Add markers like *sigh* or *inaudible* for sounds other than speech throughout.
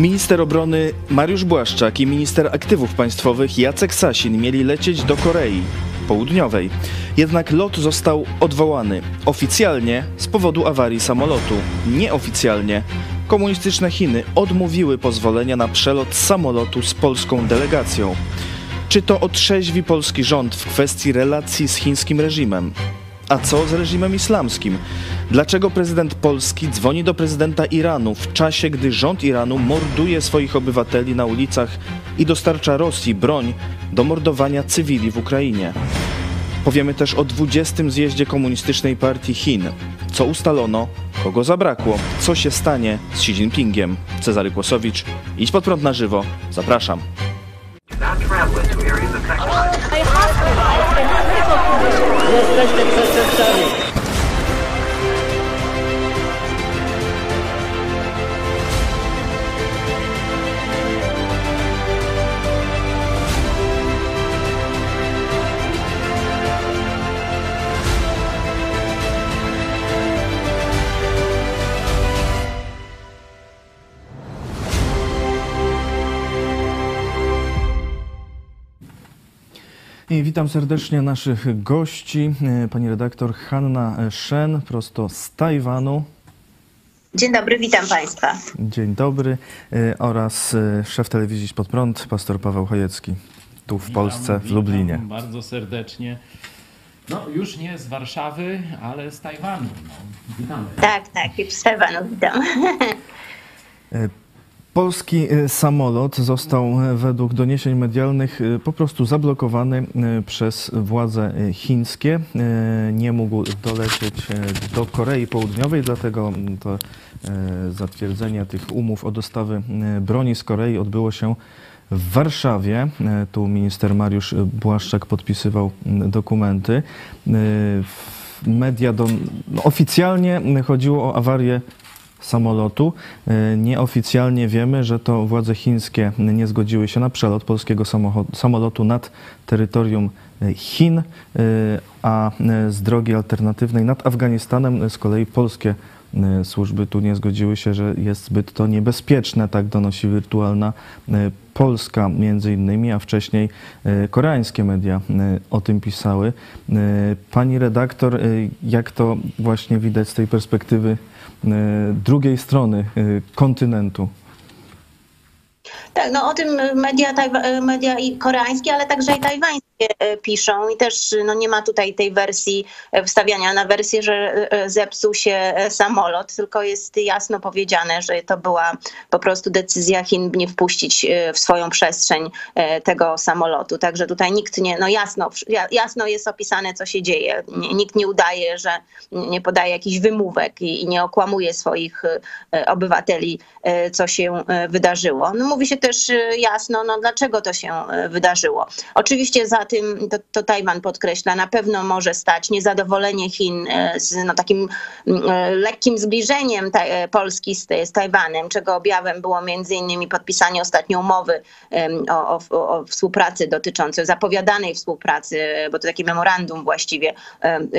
Minister obrony Mariusz Błaszczak i minister aktywów państwowych Jacek Sasin mieli lecieć do Korei Południowej. Jednak lot został odwołany. Oficjalnie z powodu awarii samolotu. Nieoficjalnie komunistyczne Chiny odmówiły pozwolenia na przelot samolotu z polską delegacją. Czy to otrzeźwi polski rząd w kwestii relacji z chińskim reżimem? A co z reżimem islamskim? Dlaczego prezydent Polski dzwoni do prezydenta Iranu w czasie, gdy rząd Iranu morduje swoich obywateli na ulicach i dostarcza Rosji broń do mordowania cywili w Ukrainie? Powiemy też o 20. zjeździe komunistycznej partii Chin. Co ustalono, kogo zabrakło, co się stanie z Xi Jinpingiem. Cezary Kłosowicz, idź pod prąd na żywo. Zapraszam. Jesteście przestępcami. I witam serdecznie naszych gości. E, Pani redaktor Hanna Shen, prosto z Tajwanu. Dzień dobry, witam Państwa. Dzień dobry. E, Oraz e, szef telewizji Pod Prąd, pastor Paweł Chojecki, tu w Witam, Polsce, w witam Lublinie. Bardzo serdecznie. No, już nie z Warszawy, ale z Tajwanu. No, witamy. Tak, tak, z Tajwanu witam. Polski e, samolot został e, według doniesień medialnych e, po prostu zablokowany przez władze chińskie. Nie mógł dolecieć do Korei Południowej, dlatego mm, to zatwierdzenie tych umów o dostawy broni z Korei odbyło się w Warszawie. Tu minister Mariusz Błaszczak podpisywał m, dokumenty. Media do, no, oficjalnie chodziło o awarię samolotu. E, Nieoficjalnie wiemy, że to władze chińskie nie zgodziły się na przelot polskiego samolotu nad terytorium e, Chin, e, a z drogi alternatywnej nad Afganistanem z kolei polskie służby tu nie zgodziły się, że jest zbyt to niebezpieczne, tak donosi wirtualna Polska między innymi, a wcześniej koreańskie media o tym pisały. Pani redaktor, jak to właśnie widać z tej perspektywy drugiej strony e, kontynentu? Tak, no o tym media, tajwa- media i koreańskie, ale także i tajwańskie e, piszą i też no nie ma tutaj tej wersji e, wstawiania na wersję, że e, zepsuł się e, samolot, tylko jest jasno powiedziane, że to była po prostu decyzja Chin nie wpuścić e, w swoją przestrzeń e, tego samolotu. Także tutaj nikt nie, no jasno, ja- jasno jest opisane, co się dzieje. Nikt nie udaje, że nie podaje jakichś wymówek i, nie okłamuje swoich e, obywateli, e, co się e, wydarzyło. No, mówi się też e, jasno, no, dlaczego to się e, wydarzyło. Oczywiście za tym, to, to Tajwan podkreśla, na pewno może stać niezadowolenie Chin e, z no, takim mm, lekkim zbliżeniem Polski z, z Tajwanem, czego objawem było między innymi podpisanie ostatnio umowy o, o, o współpracy dotyczącej, zapowiadanej współpracy, bo to takie memorandum właściwie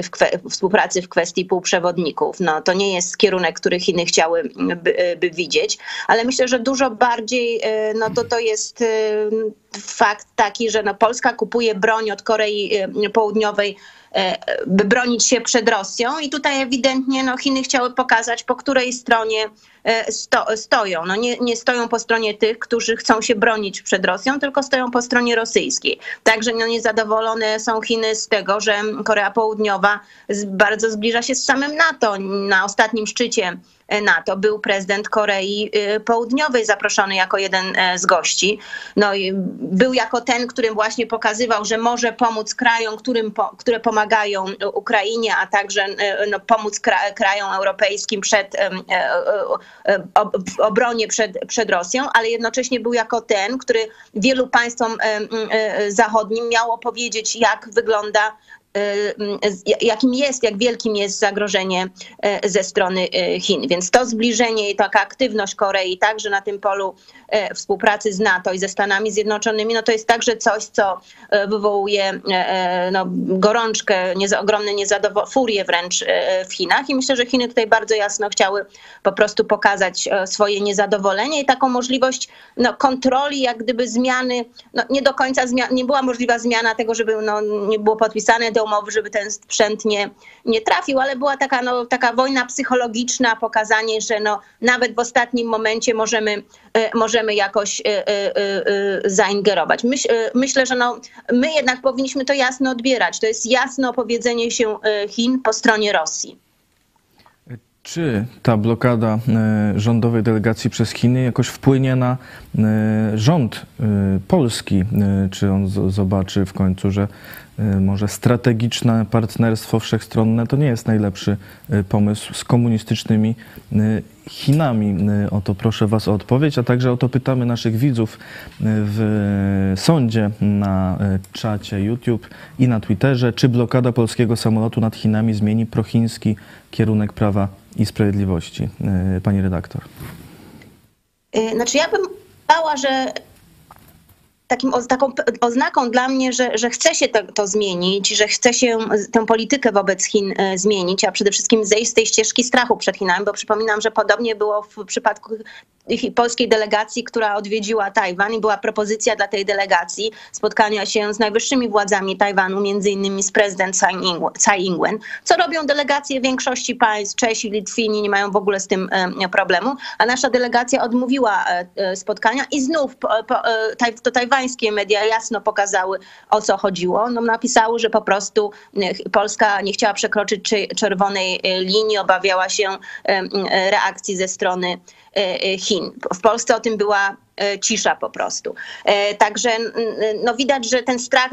w kwe, współpracy w kwestii półprzewodników. No, to nie jest kierunek, który Chiny chciały by, by widzieć, ale myślę, że dużo bardziej no to to jest e, fakt taki, że no Polska kupuje broń od Korei e, Południowej e, by bronić się przed Rosją i tutaj ewidentnie no, Chiny chciały pokazać, po której stronie e, sto, stoją. No, nie, nie stoją po stronie tych, którzy chcą się bronić przed Rosją, tylko stoją po stronie rosyjskiej. Także no, niezadowolone są Chiny z tego, że Korea Południowa bardzo zbliża się z samym NATO. Na ostatnim szczycie NATO był prezydent Korei y, Południowej zaproszony jako jeden e, z gości. No i był jako ten, którym właśnie pokazywał, że może pomóc krajom, którym, które pomagają Ukrainie, a także e, no, pomóc kra, krajom europejskim przed e, e, w obronie przed, przed Rosją, ale jednocześnie był jako ten, który wielu państwom zachodnim miało powiedzieć, jak wygląda jakim jest, jak wielkim jest zagrożenie ze strony Chin. Więc to zbliżenie i taka aktywność Korei także na tym polu współpracy z NATO i ze Stanami Zjednoczonymi, no to jest także coś, co wywołuje no, gorączkę, nie, ogromne niezadowolenie, furię wręcz w Chinach. I myślę, że Chiny tutaj bardzo jasno chciały po prostu pokazać swoje niezadowolenie i taką możliwość no, kontroli, jak gdyby zmiany, no, nie do końca nie była możliwa zmiana tego, żeby no, nie było podpisane do umowy, żeby ten sprzęt nie, nie trafił, ale była taka, no, taka wojna psychologiczna, pokazanie, że no, nawet w ostatnim momencie możemy, e, możemy jakoś e, e, zaingerować. Myśl, myślę, że no, my jednak powinniśmy to jasno odbierać. To jest jasne opowiedzenie się Chin po stronie Rosji. Czy ta blokada rządowej delegacji przez Chiny jakoś wpłynie na rząd polski? Czy on zobaczy w końcu, że może strategiczne partnerstwo wszechstronne to nie jest najlepszy pomysł z komunistycznymi Chinami? O to proszę Was o odpowiedź, a także o to pytamy naszych widzów w sądzie na czacie YouTube i na Twitterze. Czy blokada polskiego samolotu nad Chinami zmieni prochiński kierunek prawa i sprawiedliwości? Pani redaktor. Znaczy ja bym bała, że takim, taką oznaką dla mnie, że, że chce się to, to, zmienić, że chce się tę politykę wobec Chin zmienić, a przede wszystkim zejść z tej ścieżki strachu przed Chinami, bo przypominam, że podobnie było w przypadku polskiej delegacji, która odwiedziła Tajwan i była propozycja dla tej delegacji spotkania się z najwyższymi władzami Tajwanu, między innymi z prezydent Tsai Ing-wen, co robią delegacje większości państw, Czesi, Litwini nie mają w ogóle z tym problemu, a nasza delegacja odmówiła spotkania i znów to tajwańskie media jasno pokazały o co chodziło. No, napisały, że po prostu Polska nie chciała przekroczyć czerwonej linii, obawiała się reakcji ze strony Chin. W Polsce o tym była cisza po prostu. Także no widać, że ten strach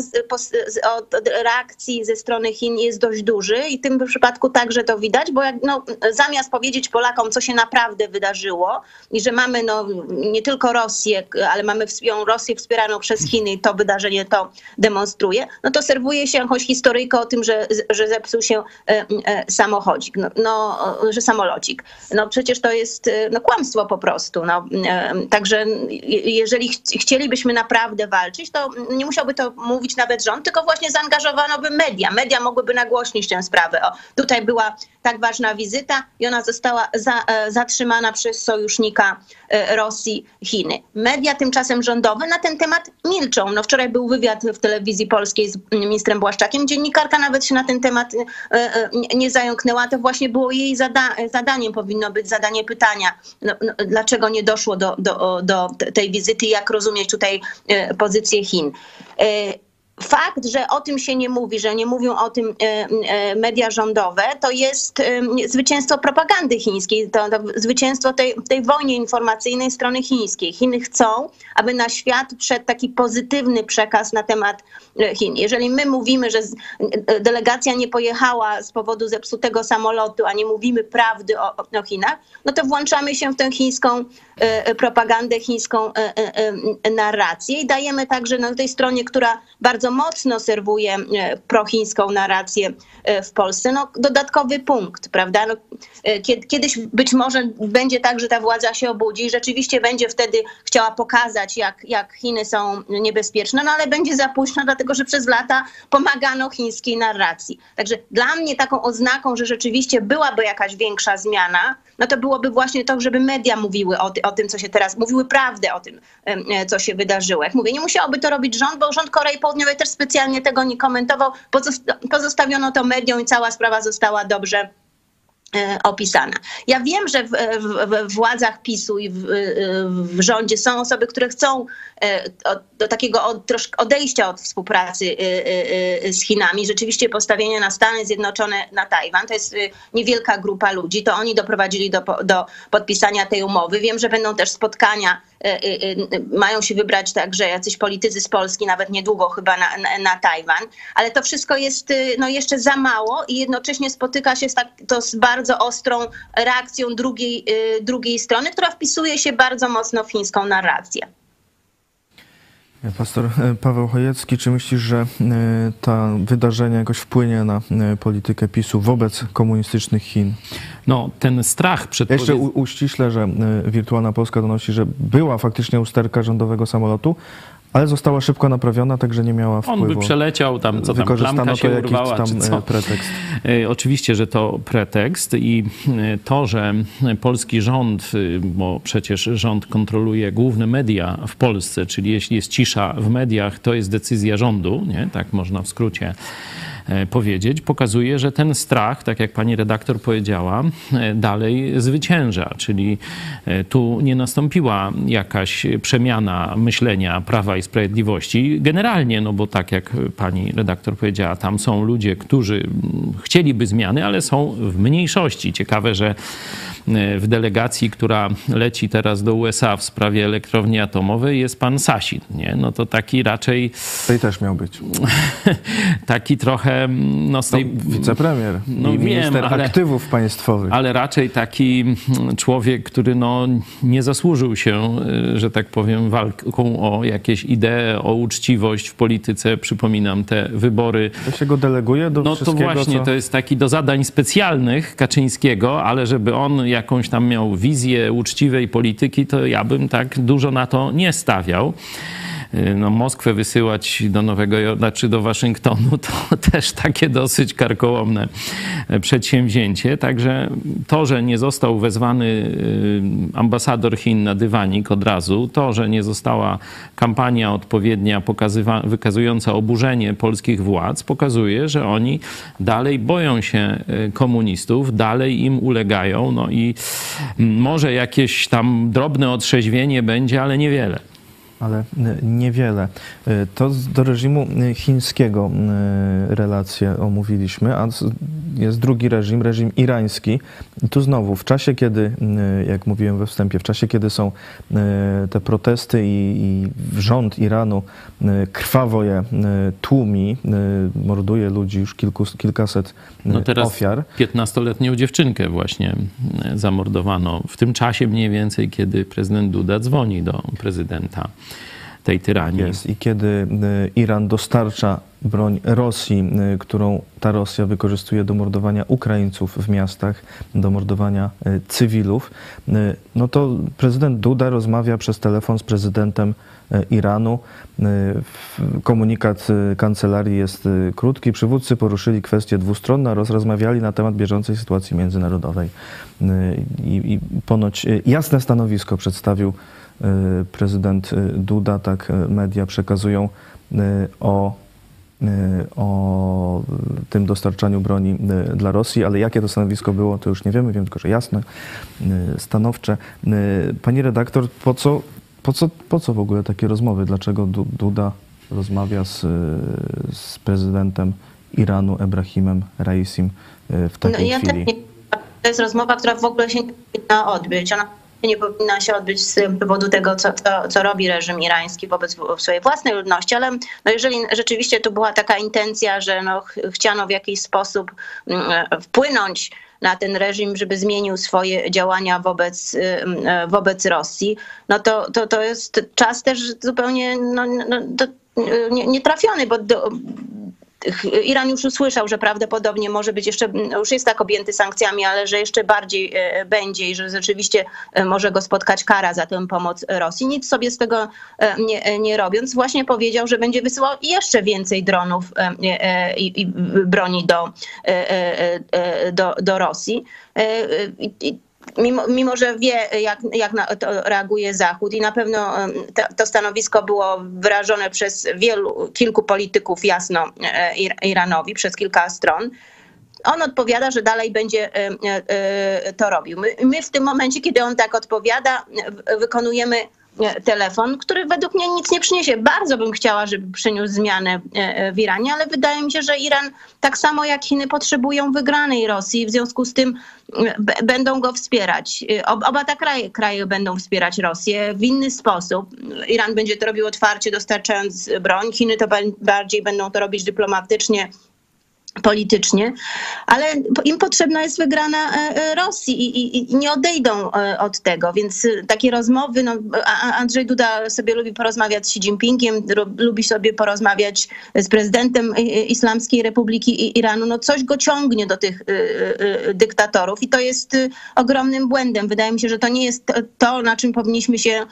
od reakcji ze strony Chin jest dość duży i w tym przypadku także to widać, bo jak, no, zamiast powiedzieć Polakom, co się naprawdę wydarzyło i że mamy no, nie tylko Rosję, ale mamy Rosję wspieraną przez Chiny i to wydarzenie to demonstruje, no to serwuje się jakąś historyjkę o tym, że, że zepsuł się samochodzik, no, no, że samolocik. No przecież to jest no, kłamstwo po prostu. No, także jeżeli chcielibyśmy naprawdę walczyć, to nie musiałby to mówić nawet rząd, tylko właśnie zaangażowano by media. Media mogłyby nagłośnić tę sprawę. O, tutaj była tak ważna wizyta i ona została za, zatrzymana przez sojusznika Rosji, Chiny. Media tymczasem rządowe na ten temat milczą. No wczoraj był wywiad w telewizji polskiej z ministrem Błaszczakiem. Dziennikarka nawet się na ten temat nie zająknęła. To właśnie było jej zada zadaniem, powinno być zadanie pytania, no, no, dlaczego nie doszło do, do, do tej wizyty, jak rozumieć tutaj pozycję Chin fakt, że o tym się nie mówi, że nie mówią o tym media rządowe, to jest zwycięstwo propagandy chińskiej, to, to zwycięstwo tej, tej wojny informacyjnej strony chińskiej. Chiny chcą, aby na świat wszedł taki pozytywny przekaz na temat Chin. Jeżeli my mówimy, że delegacja nie pojechała z powodu zepsutego samolotu, a nie mówimy prawdy o, o Chinach, no to włączamy się w tę chińską propagandę, chińską narrację i dajemy także na tej stronie, która bardzo mocno serwuje prochińską narrację w Polsce, no dodatkowy punkt, prawda? No, kiedyś być może będzie tak, że ta władza się obudzi i rzeczywiście będzie wtedy chciała pokazać, jak, jak Chiny są niebezpieczne, no ale będzie za późno, dlatego że przez lata pomagano chińskiej narracji. Także dla mnie taką oznaką, że rzeczywiście byłaby jakaś większa zmiana, no to byłoby właśnie to, żeby media mówiły o, ty, o tym, co się teraz, mówiły prawdę o tym, co się wydarzyło. Jak mówię, nie musiałoby to robić rząd, bo rząd Korei Południowej też specjalnie tego nie komentował. Pozostawiono to mediom i cała sprawa została dobrze opisana. Ja wiem, że w, w, w władzach PiSu i w, w, rządzie są osoby, które chcą do takiego od, odejścia od współpracy z Chinami, rzeczywiście postawienia na Stany Zjednoczone, na Tajwan. To jest niewielka grupa ludzi. To oni doprowadzili do, do podpisania tej umowy. Wiem, że będą też spotkania mają się wybrać także jacyś politycy z Polski, nawet niedługo chyba na, na, na Tajwan, ale to wszystko jest no, jeszcze za mało i jednocześnie spotyka się z, tak, to z bardzo ostrą reakcją drugiej, drugiej strony, która wpisuje się bardzo mocno w chińską narrację. Pastor e, Paweł Chojecki, czy myślisz, że e, ta wydarzenie jakoś wpłynie na e, politykę PiSu wobec komunistycznych Chin? No, ten strach przed... Ja Jeszcze u, uściślę, że e, Wirtualna Polska donosi, że była faktycznie usterka rządowego samolotu, ale została szybko naprawiona, także nie miała On wpływu. by przeleciał tam, co tam, klamka to się jakiś urwała, tam czy e, co. pretekst. E, Oczywiście, że to pretekst i e, to, że polski rząd, bo przecież rząd kontroluje główne media w Polsce, czyli jeśli jest cisza w mediach, to jest decyzja rządu, nie? tak można w skrócie powiedzieć, pokazuje, że ten strach, tak jak pani redaktor powiedziała, e, dalej zwycięża, czyli e, tu nie nastąpiła jakaś przemiana myślenia Prawa i Sprawiedliwości. Generalnie, no bo tak jak pani redaktor powiedziała, tam są ludzie, którzy chcieliby zmiany, ale są w mniejszości. Ciekawe, że e, w delegacji, która leci teraz do USA w sprawie elektrowni atomowej jest pan Sasin, nie? No to taki raczej, Tej też miał być. *laughs* taki trochę, no z tej... Wicepremier No i wiem, minister ale- aktywów państwowych. ale raczej taki mm, człowiek, który no, nie zasłużył się, y, że tak powiem, walką o jakieś idee, o uczciwość w polityce. Przypominam te wybory. To się go deleguje do No to wszystkiego, właśnie, co... to jest taki do zadań specjalnych Kaczyńskiego, ale żeby on jakąś tam miał wizję uczciwej polityki, to ja bym tak dużo na to nie stawiał. Y, No, Moskwę wysyłać do Nowego Jorku, czy do Waszyngtonu, to *laughs* też takie dosyć karkołomne e, przedsięwzięcie. Także to, że nie został wezwany y, ambasador Chin na dywanik od razu, to, że nie została kampania odpowiednia wykazująca oburzenie polskich władz, pokazuje, że oni dalej boją się y, komunistów, dalej im ulegają. No i mm, może jakieś tam drobne otrzeźwienie będzie, ale niewiele. Ale y, niewiele. Y, To do reżimu y, chińskiego relacje omówiliśmy, a jest drugi reżim, reżim irański. I tu znowu, w czasie, kiedy, jak mówiłem we wstępie, w czasie, kiedy są te protesty i, i rząd Iranu krwawo je tłumi, morduje ludzi, już kilku, kilkaset No teraz ofiar. 15-letnią dziewczynkę właśnie zamordowano w tym czasie mniej więcej, kiedy prezydent Duda dzwoni do prezydenta tej tyranii. Jest. I kiedy y, Iran dostarcza broń Rosji, y, którą ta Rosja wykorzystuje do mordowania Ukraińców w miastach, do mordowania y, cywilów, no to prezydent Duda rozmawia przez telefon z prezydentem Iranu. Komunikat kancelarii jest krótki. Przywódcy poruszyli kwestie dwustronne oraz rozmawiali na temat bieżącej sytuacji międzynarodowej. I, i ponoć jasne stanowisko przedstawił prezydent y, Duda, tak y, media przekazują y, o, y, o tym dostarczaniu broni y, dla Rosji, ale jakie to stanowisko było, to już nie wiemy, wiem tylko, że jasne, y, stanowcze. Y, Pani redaktor, po co, po co, po co w ogóle takie rozmowy? Dlaczego Du- Duda rozmawia z, y, z prezydentem Iranu, Ebrahimem Raisim y, w takiej ja chwili? to jest rozmowa, która w ogóle się nie powinna odbyć. Ona nie powinna się odbyć z powodu tego, co, co, co robi reżim irański wobec swojej własnej ludności, ale no jeżeli rzeczywiście tu była taka intencja, że no, ch- chciano w jakiś sposób mm, wpłynąć na ten reżim, żeby zmienił swoje działania wobec, ym, e, wobec Rosji, no to, to, to jest czas też zupełnie no, no, nie, nietrafiony, bo do, Iran już usłyszał, że prawdopodobnie może być jeszcze, już jest tak objęty sankcjami, ale że jeszcze bardziej e, będzie i że rzeczywiście e, może go spotkać kara za tę pomoc Rosji. Nic sobie z tego e, nie, nie robiąc, właśnie powiedział, że będzie wysyłał jeszcze więcej dronów i, i broni do, do, do Rosji. I- Mimo, mimo, że wie, jak, jak na to reaguje Zachód i na pewno to, stanowisko było wyrażone przez wielu, kilku polityków jasno e, Ir- Iranowi, przez kilka stron, on odpowiada, że dalej będzie e, e, to robił. My, my w tym momencie, kiedy on tak odpowiada, wykonujemy telefon, który według mnie nic nie przyniesie. Bardzo bym chciała, żeby przyniósł zmianę e, w Iranie, ale wydaje mi się, że Iran tak samo jak Chiny potrzebują wygranej Rosji, w związku z tym e, będą go wspierać. E, Ob, oba te kraje, kraje będą wspierać Rosję w inny sposób. Iran będzie to robił otwarcie, dostarczając broń. Chiny to ba- bardziej będą to robić dyplomatycznie politycznie, ale im potrzebna jest wygrana e, e, Rosji i, i, i, nie odejdą e, od tego, więc takie rozmowy, no, Andrzej Duda sobie lubi porozmawiać z Xi Jinpingiem, lubi sobie porozmawiać z prezydentem Islamskiej Republiki Iranu, no coś go ciągnie do tych dyktatorów i to jest ogromnym błędem. Wydaje mi się, że to nie jest to, na czym powinniśmy się,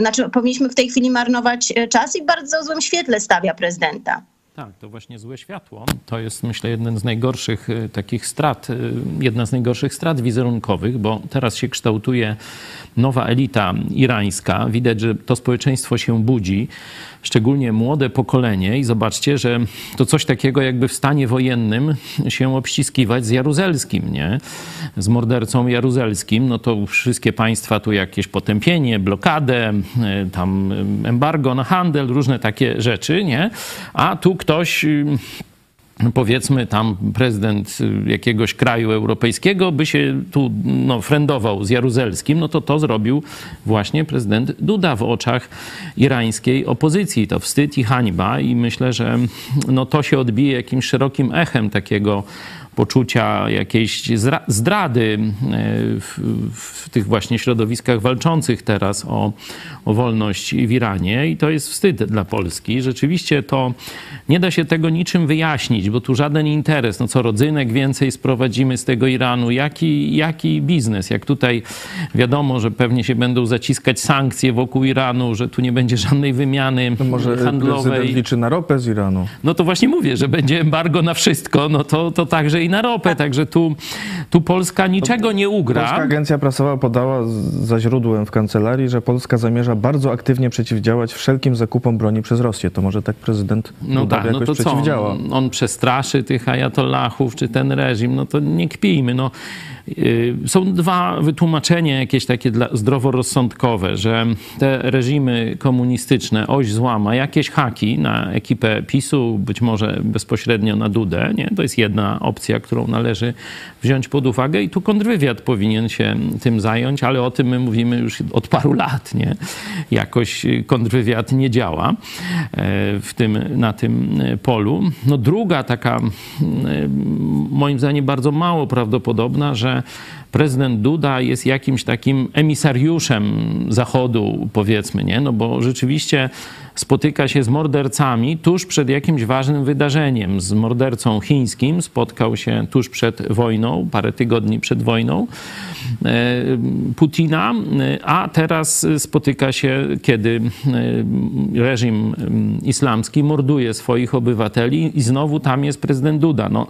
na czym powinniśmy w tej chwili marnować czas i w bardzo złym świetle stawia prezydenta. Tak, to właśnie złe światło. To jest, myślę, jeden z najgorszych y, takich strat, y, jedna z najgorszych strat wizerunkowych, bo teraz się kształtuje nowa elita irańska. Widać, że to społeczeństwo się budzi, szczególnie młode pokolenie i zobaczcie, że to coś takiego jakby w stanie wojennym się obściskiwać z Jaruzelskim, nie? Z mordercą jaruzelskim, no to wszystkie państwa tu jakieś potępienie, blokadę, y, tam embargo na handel, różne takie rzeczy, nie? A tu ktoś powiedzmy tam prezydent jakiegoś kraju europejskiego by się tu no, frendował z Jaruzelskim, no to to zrobił właśnie prezydent Duda w oczach irańskiej opozycji. To wstyd i hańba i myślę, że no, to się odbije jakimś szerokim echem takiego poczucia jakiejś zdrady e, w, w, tych właśnie środowiskach walczących teraz o, o wolność w Iranie i to jest wstyd dla Polski. Rzeczywiście to nie da się tego niczym wyjaśnić, bo tu żaden interes, no co rodzynek więcej sprowadzimy z tego Iranu, jaki, jaki biznes, jak tutaj wiadomo, że pewnie się będą zaciskać sankcje wokół Iranu, że tu nie będzie żadnej wymiany to może handlowej. liczy na ropę z Iranu. No to właśnie mówię, że będzie embargo na wszystko, no to, to także i na ropę, także tu, tu Polska niczego nie ugra. Polska Agencja Prasowa podała za źródłem w kancelarii, że Polska zamierza bardzo aktywnie przeciwdziałać wszelkim zakupom broni przez Rosję. To może tak prezydent no Duda tak, no to. Co? On, on przestraszy tych ajatollahów, czy ten reżim, no to nie kpijmy. No. Y, są dwa wytłumaczenia jakieś takie zdroworozsądkowe, że te reżimy komunistyczne, oś zła ma jakieś haki na ekipę PiSu, być może bezpośrednio na Dudę. Nie? To jest jedna opcja, którą należy wziąć pod uwagę i tu kontrwywiad powinien się tym zająć, ale o tym my mówimy już od paru lat. Nie? Jakoś kontrwywiad nie działa e, w tym, na tym polu. No druga taka, moim zdaniem bardzo mało prawdopodobna, że prezydent Duda jest jakimś takim emisariuszem Zachodu, powiedzmy, nie? No bo rzeczywiście spotyka się z mordercami tuż przed jakimś ważnym wydarzeniem. Z mordercą chińskim spotkał się tuż przed wojną, parę tygodni przed wojną e, Putina, a teraz spotyka się, kiedy e, reżim islamski morduje swoich obywateli i znowu tam jest prezydent Duda. No,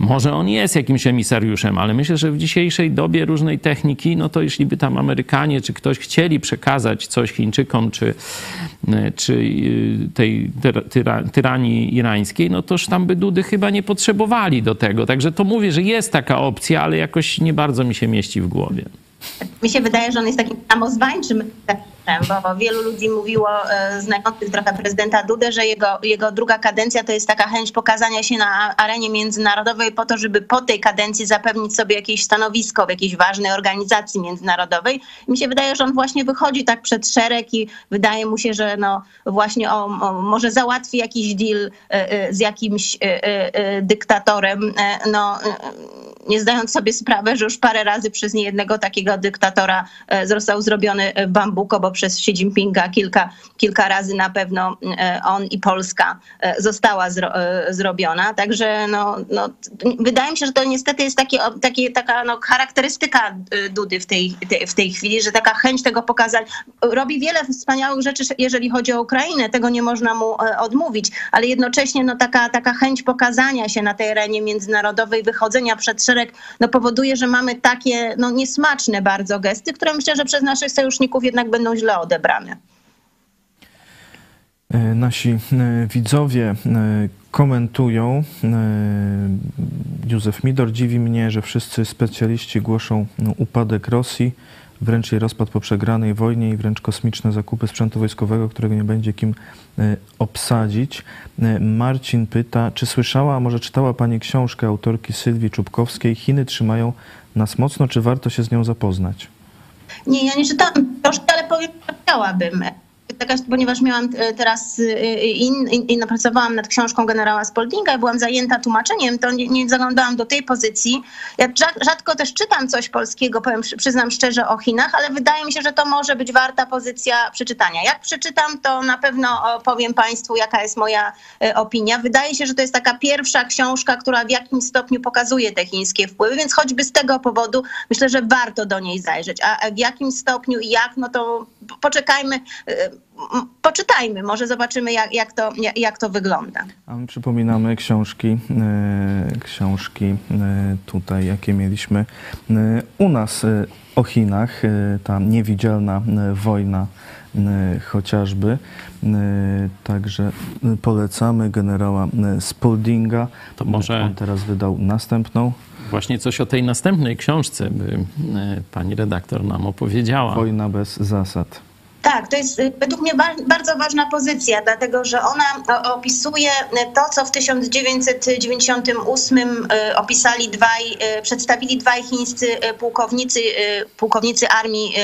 może on jest jakimś emisariuszem, ale myślę, że w dzisiejszej dobie różnej techniki, no to jeśli by tam Amerykanie czy ktoś chcieli przekazać coś Chińczykom czy, czy y, tej tyra, tyranii irańskiej, no toż tam by Dudy chyba nie potrzebowali do tego. Także to mówię, że jest taka opcja, ale jakoś nie bardzo mi się mieści w głowie. Mi się wydaje, że on jest takim samozwańczym bo wielu ludzi mówiło, e, znających trochę prezydenta Dudę, że jego, jego druga kadencja to jest taka chęć pokazania się na arenie międzynarodowej po to, żeby po tej kadencji zapewnić sobie jakieś stanowisko w jakiejś ważnej organizacji międzynarodowej. Mi się wydaje, że on właśnie wychodzi tak przed szereg i wydaje mu się, że no właśnie o może załatwi jakiś deal e, e, z jakimś dyktatorem, no nie zdając sobie sprawy, że już parę razy przez niejednego takiego dyktatora został zrobiony bambuko, bo przez Xi Jinpinga kilka, kilka razy na pewno e, on i Polska e, została zro, e, zrobiona. Także no, no, wydaje mi się, że to niestety jest takie, taka no, charakterystyka Dudy w tej, w tej chwili, że taka chęć tego pokazać. Robi wiele wspaniałych rzeczy, jeżeli chodzi o Ukrainę, tego nie można mu odmówić, ale jednocześnie no, taka, taka chęć pokazania się na tej arenie międzynarodowej, wychodzenia przed szereg, no, powoduje, że mamy takie no, niesmaczne bardzo gesty, które myślę, że przez naszych sojuszników jednak będą źle odebrane. E, nasi e, widzowie e, komentują. Józef Midor dziwi mnie, że wszyscy specjaliści głoszą no, upadek Rosji, wręcz jej rozpad po przegranej wojnie i wręcz kosmiczne zakupy sprzętu wojskowego, którego nie będzie kim obsadzić. Marcin pyta, czy słyszała, a może czytała Pani książkę autorki Sylwii Czubkowskiej Chiny trzymają nas mocno, czy warto się z nią zapoznać? Nie, ja nie czytałam książki, ale powiem, że chciałabym. Ponieważ miałam e, teraz e, in, in, in, pracowałam nad książką generała Spaldinga i byłam zajęta tłumaczeniem, to nie, nie zaglądałam do tej pozycji. Ja rzadko też czytam coś polskiego, powiem, przyznam szczerze o Chinach, ale wydaje mi się, że to może być warta pozycja przeczytania. Jak przeczytam, to na pewno powiem Państwu, jaka jest moja e, opinia. Wydaje się, że to jest taka pierwsza książka, która w jakimś stopniu pokazuje te chińskie wpływy, więc choćby z tego powodu myślę, że warto do niej zajrzeć. A w jakim stopniu i jak, no to poczekajmy, poczytajmy, może zobaczymy, jak, jak, to, jak to wygląda. A my przypominamy książki, y, książki y, tutaj, jakie mieliśmy u nas o Chinach, ta niewidzialna wojna chociażby. Także polecamy generała Spaldinga. To może on teraz wydał następną. Właśnie coś o tej następnej książce by pani redaktor nam opowiedziała. Wojna bez zasad. Tak, to jest y, według mnie bardzo ważna pozycja, dlatego że ona opisuje to, co w 1998 y, opisali dwaj, y, przedstawili dwaj chińscy pułkownicy, pułkownicy armii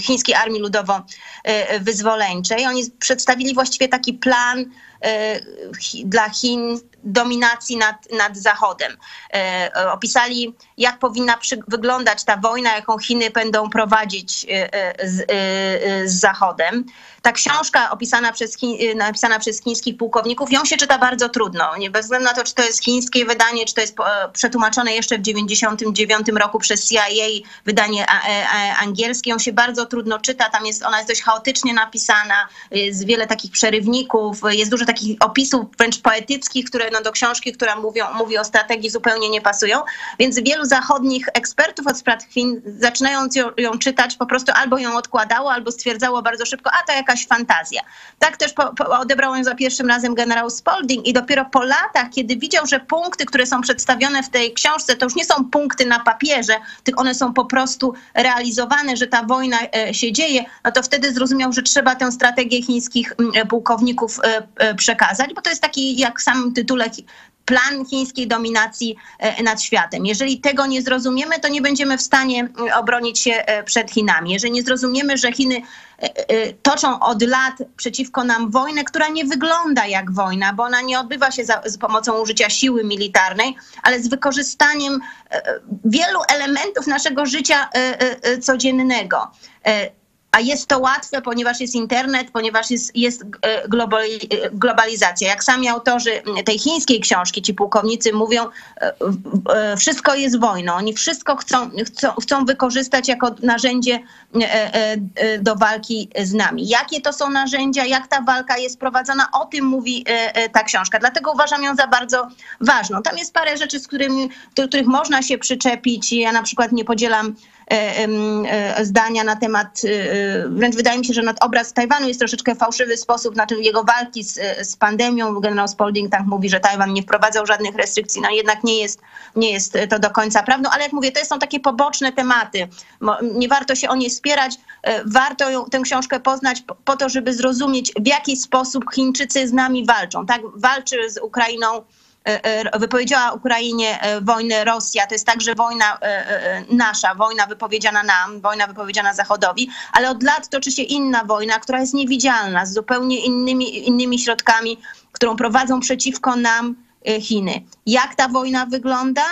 chińskiej armii ludowo-wyzwoleńczej. Oni przedstawili właściwie taki plan dla Chin dominacji nad, nad Zachodem. E, opisali, jak powinna wyglądać ta wojna, jaką Chiny będą prowadzić e, e, z, z Zachodem. Ta książka opisana przez, napisana przez chińskich pułkowników, ją się czyta bardzo trudno. Nie, bez względu na to, czy to jest chińskie wydanie, czy to jest przetłumaczone jeszcze w 1999 roku przez CIA, wydanie angielskie, ją się bardzo trudno czyta. Tam jest, ona jest dość chaotycznie napisana, jest wiele takich przerywników, jest dużo takich opisów wręcz poetyckich, które no, do książki, która mówią, mówi o strategii, zupełnie nie pasują. Więc wielu zachodnich ekspertów od spraw Chin, zaczynając ją, ją czytać, po prostu albo ją odkładało, albo stwierdzało bardzo szybko, a to jakaś fantazja. Tak też po, po odebrał ją za pierwszym razem generał Spalding i dopiero po latach, kiedy widział, że punkty, które są przedstawione w tej książce, to już nie są punkty na papierze, tylko one są po prostu realizowane, że ta wojna e, się dzieje, no to wtedy zrozumiał, że trzeba tę strategię chińskich pułkowników e, e, przekazać, bo to jest taki, jak sam tytuł tytule plan chińskiej dominacji e, nad światem. Jeżeli tego nie zrozumiemy, to nie będziemy w stanie obronić się e, przed Chinami. Jeżeli nie zrozumiemy, że Chiny e, toczą od lat przeciwko nam wojnę, która nie wygląda jak wojna, bo ona nie odbywa się za, z pomocą użycia siły militarnej, ale z wykorzystaniem wielu elementów naszego życia codziennego a jest to łatwe, ponieważ jest internet, ponieważ jest, jest e, globalizacja. Jak sami autorzy tej chińskiej książki, ci pułkownicy mówią, e, e, wszystko jest wojną. Oni wszystko chcą, chcą, chcą wykorzystać jako narzędzie do walki z nami. Jakie to są narzędzia, jak ta walka jest prowadzona, o tym mówi ta książka. Dlatego uważam ją za bardzo ważną. Tam jest parę rzeczy, z którymi, do których można się przyczepić. Ja na przykład nie podzielam E, e, zdania na temat, e, wręcz wydaje mi się, że obraz Tajwanu jest troszeczkę fałszywy sposób, znaczy jego walki z, z pandemią. Generał Spalding tak mówi, że Tajwan nie wprowadzał żadnych restrykcji, no jednak nie jest, nie jest to do końca prawdą, ale jak mówię, to są takie poboczne tematy. Nie warto się o nie spierać, warto tę książkę poznać po to, żeby zrozumieć, w jaki sposób Chińczycy z nami walczą. Tak, walczy z Ukrainą E, e, wypowiedziała Ukrainie e, wojnę Rosja. To jest także wojna nasza, wojna wypowiedziana nam, wojna wypowiedziana Zachodowi, ale od lat toczy się inna wojna, która jest niewidzialna, z zupełnie innymi, innymi środkami, którą prowadzą przeciwko nam Chiny. Jak ta wojna wygląda?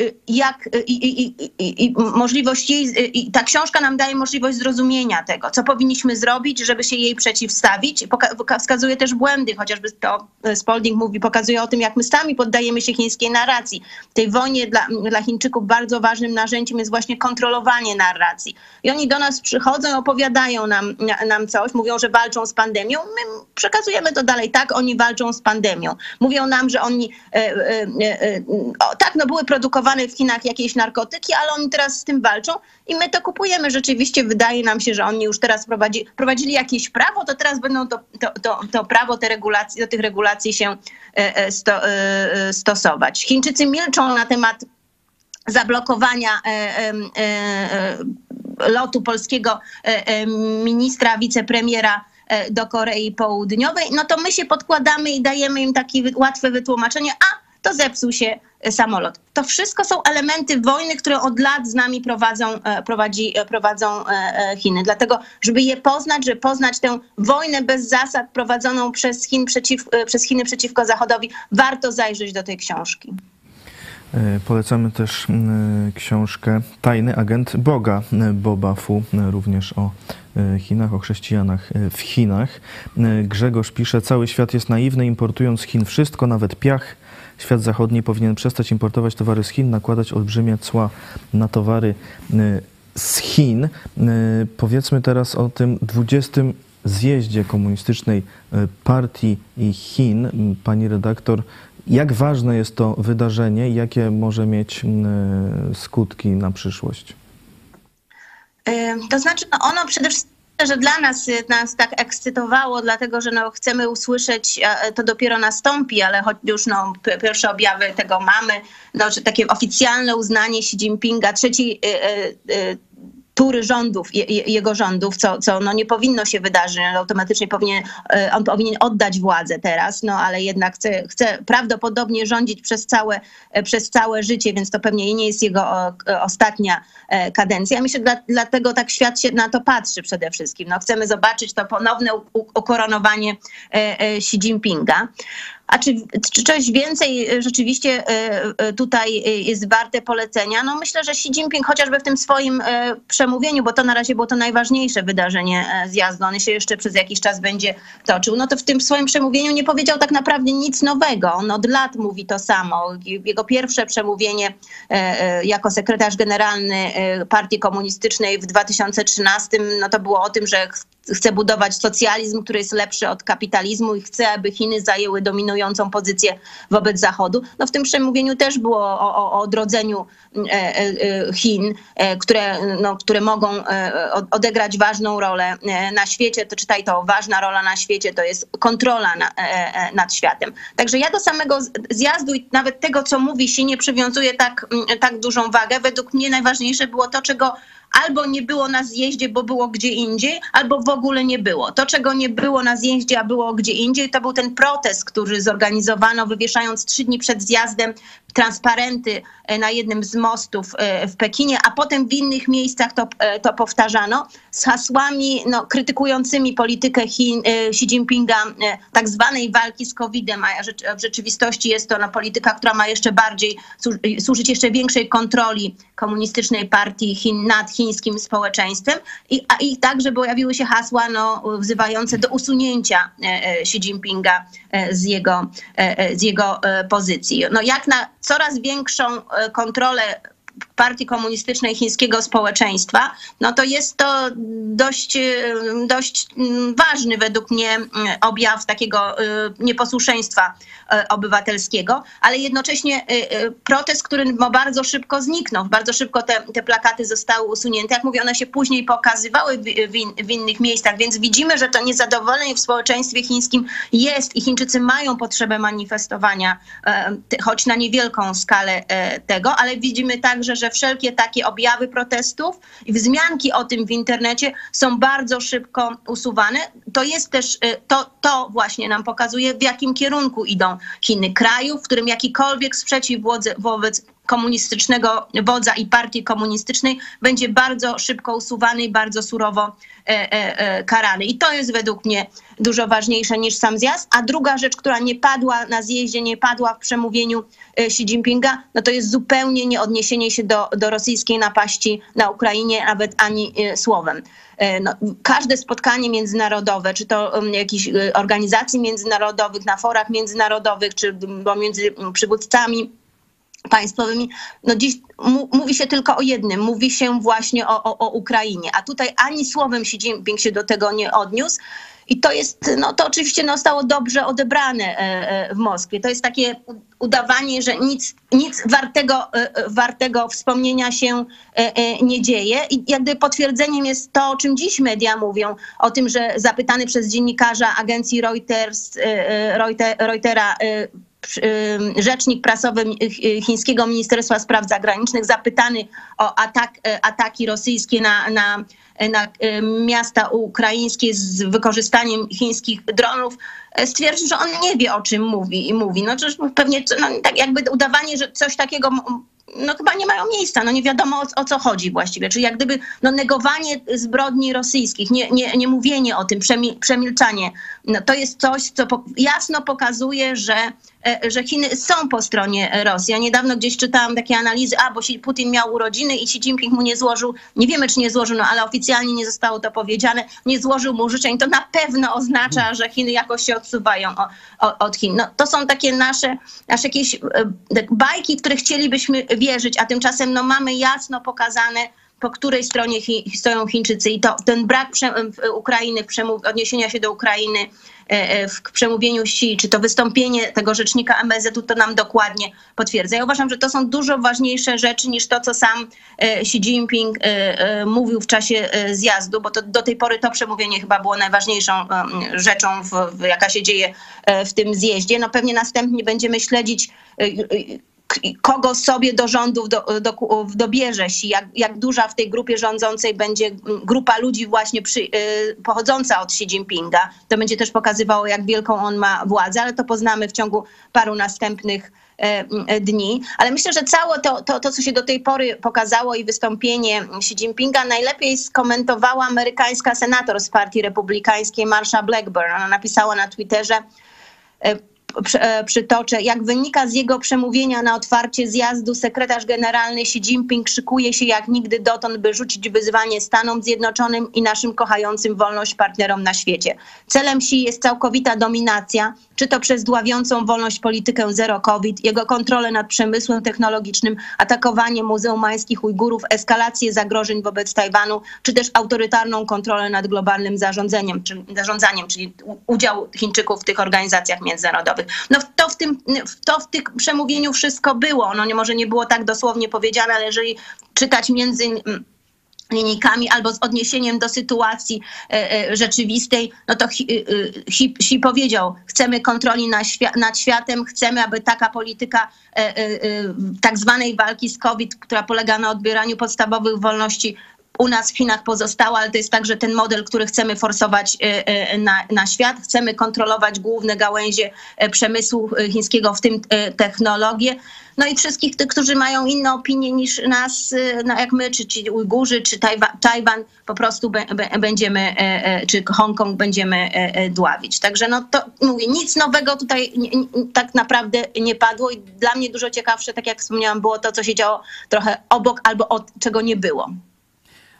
Y, jak y, i, i, i, możliwość jej, y, ta książka nam daje możliwość zrozumienia tego, co powinniśmy zrobić, żeby się jej przeciwstawić. Poka wskazuje też błędy, chociażby to Spalding mówi, pokazuje o tym, jak my sami poddajemy się chińskiej narracji. W tej wojnie dla, dla Chińczyków bardzo ważnym narzędziem jest właśnie kontrolowanie narracji. I oni do nas przychodzą, opowiadają nam, nam coś, mówią, że walczą z pandemią. My przekazujemy to dalej, tak, oni walczą z pandemią. Mówią nam, że oni, e, e, e, o, tak, no były produkowane w Chinach jakieś narkotyki, ale oni teraz z tym walczą i my to kupujemy. Rzeczywiście wydaje nam się, że oni już teraz prowadzi, prowadzili jakieś prawo, to teraz będą to, to, to, to prawo, te regulacje, do tych regulacji się e, e, sto, e, stosować. Chińczycy milczą na temat zablokowania lotu polskiego ministra, wicepremiera do Korei Południowej, no to my się podkładamy i dajemy im takie łatwe wytłumaczenie, a to zepsuł się samolot. To wszystko są elementy wojny, które od lat z nami prowadzą, prowadzi, prowadzą Chiny. Dlatego, żeby je poznać, żeby poznać tę wojnę bez zasad prowadzoną przez, Chin przeciw, przez Chiny przeciwko Zachodowi, warto zajrzeć do tej książki. E, polecamy też książkę Tajny agent Boga Boba Fu, również o e, Chinach, o chrześcijanach e, w Chinach. Grzegorz pisze, cały świat jest naiwny, importując z Chin wszystko, nawet piach. Świat zachodni powinien przestać importować towary z Chin, nakładać olbrzymie cła na towary z Chin. Powiedzmy teraz o tym 20 zjeździe komunistycznej partii Chin. Pani redaktor jak ważne jest to wydarzenie i jakie może mieć skutki na przyszłość? To znaczy, no ono przede wszystkim że dla nas nas tak ekscytowało, dlatego że no, chcemy usłyszeć, to dopiero nastąpi, ale choć już no, pierwsze objawy tego mamy, no, że takie oficjalne uznanie Xi Jinpinga, trzeci y, y, y, tury rządów, je, jego rządów, co, co no nie powinno się wydarzyć. Automatycznie powinien, e, on powinien oddać władzę teraz, no ale jednak chce, chce prawdopodobnie rządzić przez całe, e, przez całe życie, więc to pewnie nie jest jego e, ostatnia kadencja. Myślę, że dlatego tak świat się na to patrzy przede wszystkim. No, chcemy zobaczyć to ponowne ukoronowanie Xi Jinpinga. A czy, czy coś więcej e, rzeczywiście e, e, tutaj jest warte polecenia? No myślę, że Xi Jinping chociażby w tym swoim przemówieniu, bo to na razie było to najważniejsze wydarzenie zjazdu, on się jeszcze przez jakiś czas będzie toczył, no to w tym swoim przemówieniu nie powiedział tak naprawdę nic nowego. On od lat mówi to samo. Jego pierwsze przemówienie jako sekretarz generalny Partii Komunistycznej w 2013, no to było o tym, że chce budować socjalizm, który jest lepszy od kapitalizmu i chce, aby Chiny zajęły dominującą pozycję wobec Zachodu. No w tym przemówieniu też było o, o, o odrodzeniu e, e, Chin, e, które, no, które mogą odegrać ważną rolę na świecie. To czytaj to, ważna rola na świecie to jest kontrola na, nad światem. Także ja do samego zjazdu i nawet tego, co mówi Xi, nie przywiązuję tak, tak dużą wagę. Według mnie najważniejsze było to, czego albo nie było na zjeździe, bo było gdzie indziej, albo w ogóle nie było. To, czego nie było na zjeździe, a było gdzie indziej, to był ten protest, który zorganizowano, wywieszając trzy dni przed zjazdem transparenty e, na jednym z mostów e, w Pekinie, a potem w innych miejscach to, e, to powtarzano z hasłami no, krytykującymi politykę Chin, Xi Jinpinga, tak zwanej walki z COVID-em, a w rzeczywistości jest to no, polityka, która ma jeszcze bardziej służyć jeszcze większej kontroli komunistycznej partii Chin nad chińskim społeczeństwem i, a, i także pojawiły się hasła no, wzywające do usunięcia Xi Jinpinga z jego, z jego pozycji. No, jak na coraz większą e, kontrolę partii komunistycznej chińskiego społeczeństwa, no to jest to dość, y, dość mm, ważny według mnie mm, objaw takiego y, nieposłuszeństwa y, obywatelskiego, ale jednocześnie protest, który bardzo szybko zniknął. Bardzo szybko te, te plakaty zostały usunięte. Jak mówię, one się później pokazywały w, w, w innych miejscach, więc widzimy, że to niezadowolenie w społeczeństwie chińskim jest i Chińczycy mają potrzebę manifestowania, choć na niewielką skalę tego, ale widzimy także, że że wszelkie takie objawy protestów i wzmianki o tym w internecie są bardzo szybko usuwane. To jest też, y, to, to właśnie nam pokazuje, w jakim kierunku idą Chiny. Kraju, w którym jakikolwiek sprzeciw wobec komunistycznego wodza i partii komunistycznej będzie bardzo szybko usuwany i bardzo surowo e, e, e, karany. I to jest według mnie dużo ważniejsze niż sam zjazd. A druga rzecz, która nie padła na zjeździe, nie padła w przemówieniu Xi Jinpinga, no to jest zupełnie nie odniesienie się do, do rosyjskiej napaści na Ukrainie, nawet ani słowem. No, każde spotkanie międzynarodowe, czy to um, jakichś organizacji międzynarodowych, na forach międzynarodowych, czy pomiędzy przywódcami państwowymi. No dziś mówi się tylko o jednym, mówi się właśnie o, o, o Ukrainie, a tutaj ani słowem Xi Jinping się do tego nie odniósł. I to jest, no to oczywiście zostało dobrze odebrane e, e, w Moskwie. To jest takie udawanie, że nic, nic wartego, e, wartego wspomnienia się nie dzieje. I jakby potwierdzeniem jest to, o czym dziś media mówią, o tym, że zapytany przez dziennikarza agencji Reuters, Reutera rzecznik prasowy chińskiego Ministerstwa Spraw Zagranicznych zapytany o atak, ataki rosyjskie na, na, na miasta ukraińskie z wykorzystaniem chińskich dronów, stwierdził, że on nie wie o czym mówi i mówi. No pewnie no, tak jakby udawanie, że coś takiego no chyba nie mają miejsca, no nie wiadomo o, o, co chodzi właściwie, czyli jak gdyby no, negowanie zbrodni rosyjskich, nie, nie, nie mówienie o tym, przemilczanie, no, to jest coś, co po, jasno pokazuje, że, że Chiny są po stronie Rosji. Ja niedawno gdzieś czytałam takie analizy, a bo Putin miał urodziny i Xi Jinping mu nie złożył, nie wiemy czy nie złożył, no ale oficjalnie nie zostało to powiedziane, nie złożył mu życzeń, to na pewno oznacza, że Chiny jakoś się odsuwają od Chin. No, to są takie nasze, nasze jakieś e, bajki, które chcielibyśmy wierzyć, a tymczasem no, mamy jasno pokazane, po której stronie stoją Chińczycy i to ten brak Ukrainy, odniesienia się do Ukrainy e, e, w przemówieniu Xi, czy to wystąpienie tego rzecznika MSZ-u, to nam dokładnie potwierdza. Ja uważam, że to są dużo ważniejsze rzeczy niż to, co sam e, Xi Jinping mówił w czasie zjazdu, bo to, do tej pory to przemówienie chyba było najważniejszą rzeczą, w, w, jaka się dzieje w tym zjeździe. No pewnie następnie będziemy śledzić kogo sobie do rządów do, do, dobierze się, jak, jak duża w tej grupie rządzącej będzie grupa ludzi właśnie przy, y, pochodząca od Xi Jinpinga. To będzie też pokazywało, jak wielką on ma władzę, ale to poznamy w ciągu paru następnych y, dni. Ale myślę, że całe to, to, to, co się do tej pory pokazało i wystąpienie Xi Jinpinga najlepiej skomentowała amerykańska senator z partii republikańskiej Marsha Blackburn. Ona napisała na Twitterze, E, przytoczę. Jak wynika z jego przemówienia na otwarcie zjazdu, sekretarz generalny Xi Jinping szykuje się jak nigdy dotąd, by rzucić wyzwanie Stanom Zjednoczonym i naszym kochającym wolność partnerom na świecie. Celem Xi jest całkowita dominacja, czy to przez dławiącą wolność politykę zero COVID, jego kontrolę nad przemysłem technologicznym, atakowanie muzułmańskich Ujgurów, eskalację zagrożeń wobec Tajwanu, czy też autorytarną kontrolę nad globalnym zarządzeniem, czyli, zarządzaniem, czyli udział Chińczyków w tych organizacjach międzynarodowych. No to w tym, to w tym przemówieniu wszystko było. No nie może nie było tak dosłownie powiedziane, ale jeżeli czytać między linijkami albo z odniesieniem do sytuacji e, e, rzeczywistej, no to Xi, e, powiedział, chcemy kontroli nad światem, chcemy, aby taka polityka tak zwanej walki z COVID, która polega na odbieraniu podstawowych wolności u nas w Chinach pozostała, ale to jest także ten model, który chcemy forsować e, e, na, na świat. Chcemy kontrolować główne gałęzie e, przemysłu chińskiego, w tym technologię. No i wszystkich tych, którzy mają inne opinie niż nas, no jak my, czy ci Ujgurzy, czy Tajwan, Tajwan po prostu będziemy, czy Hongkong będziemy dławić. Także no to mówię, nic nowego tutaj tak naprawdę nie padło i dla mnie dużo ciekawsze, tak jak wspomniałam, było to, co się działo trochę obok albo od czego nie było.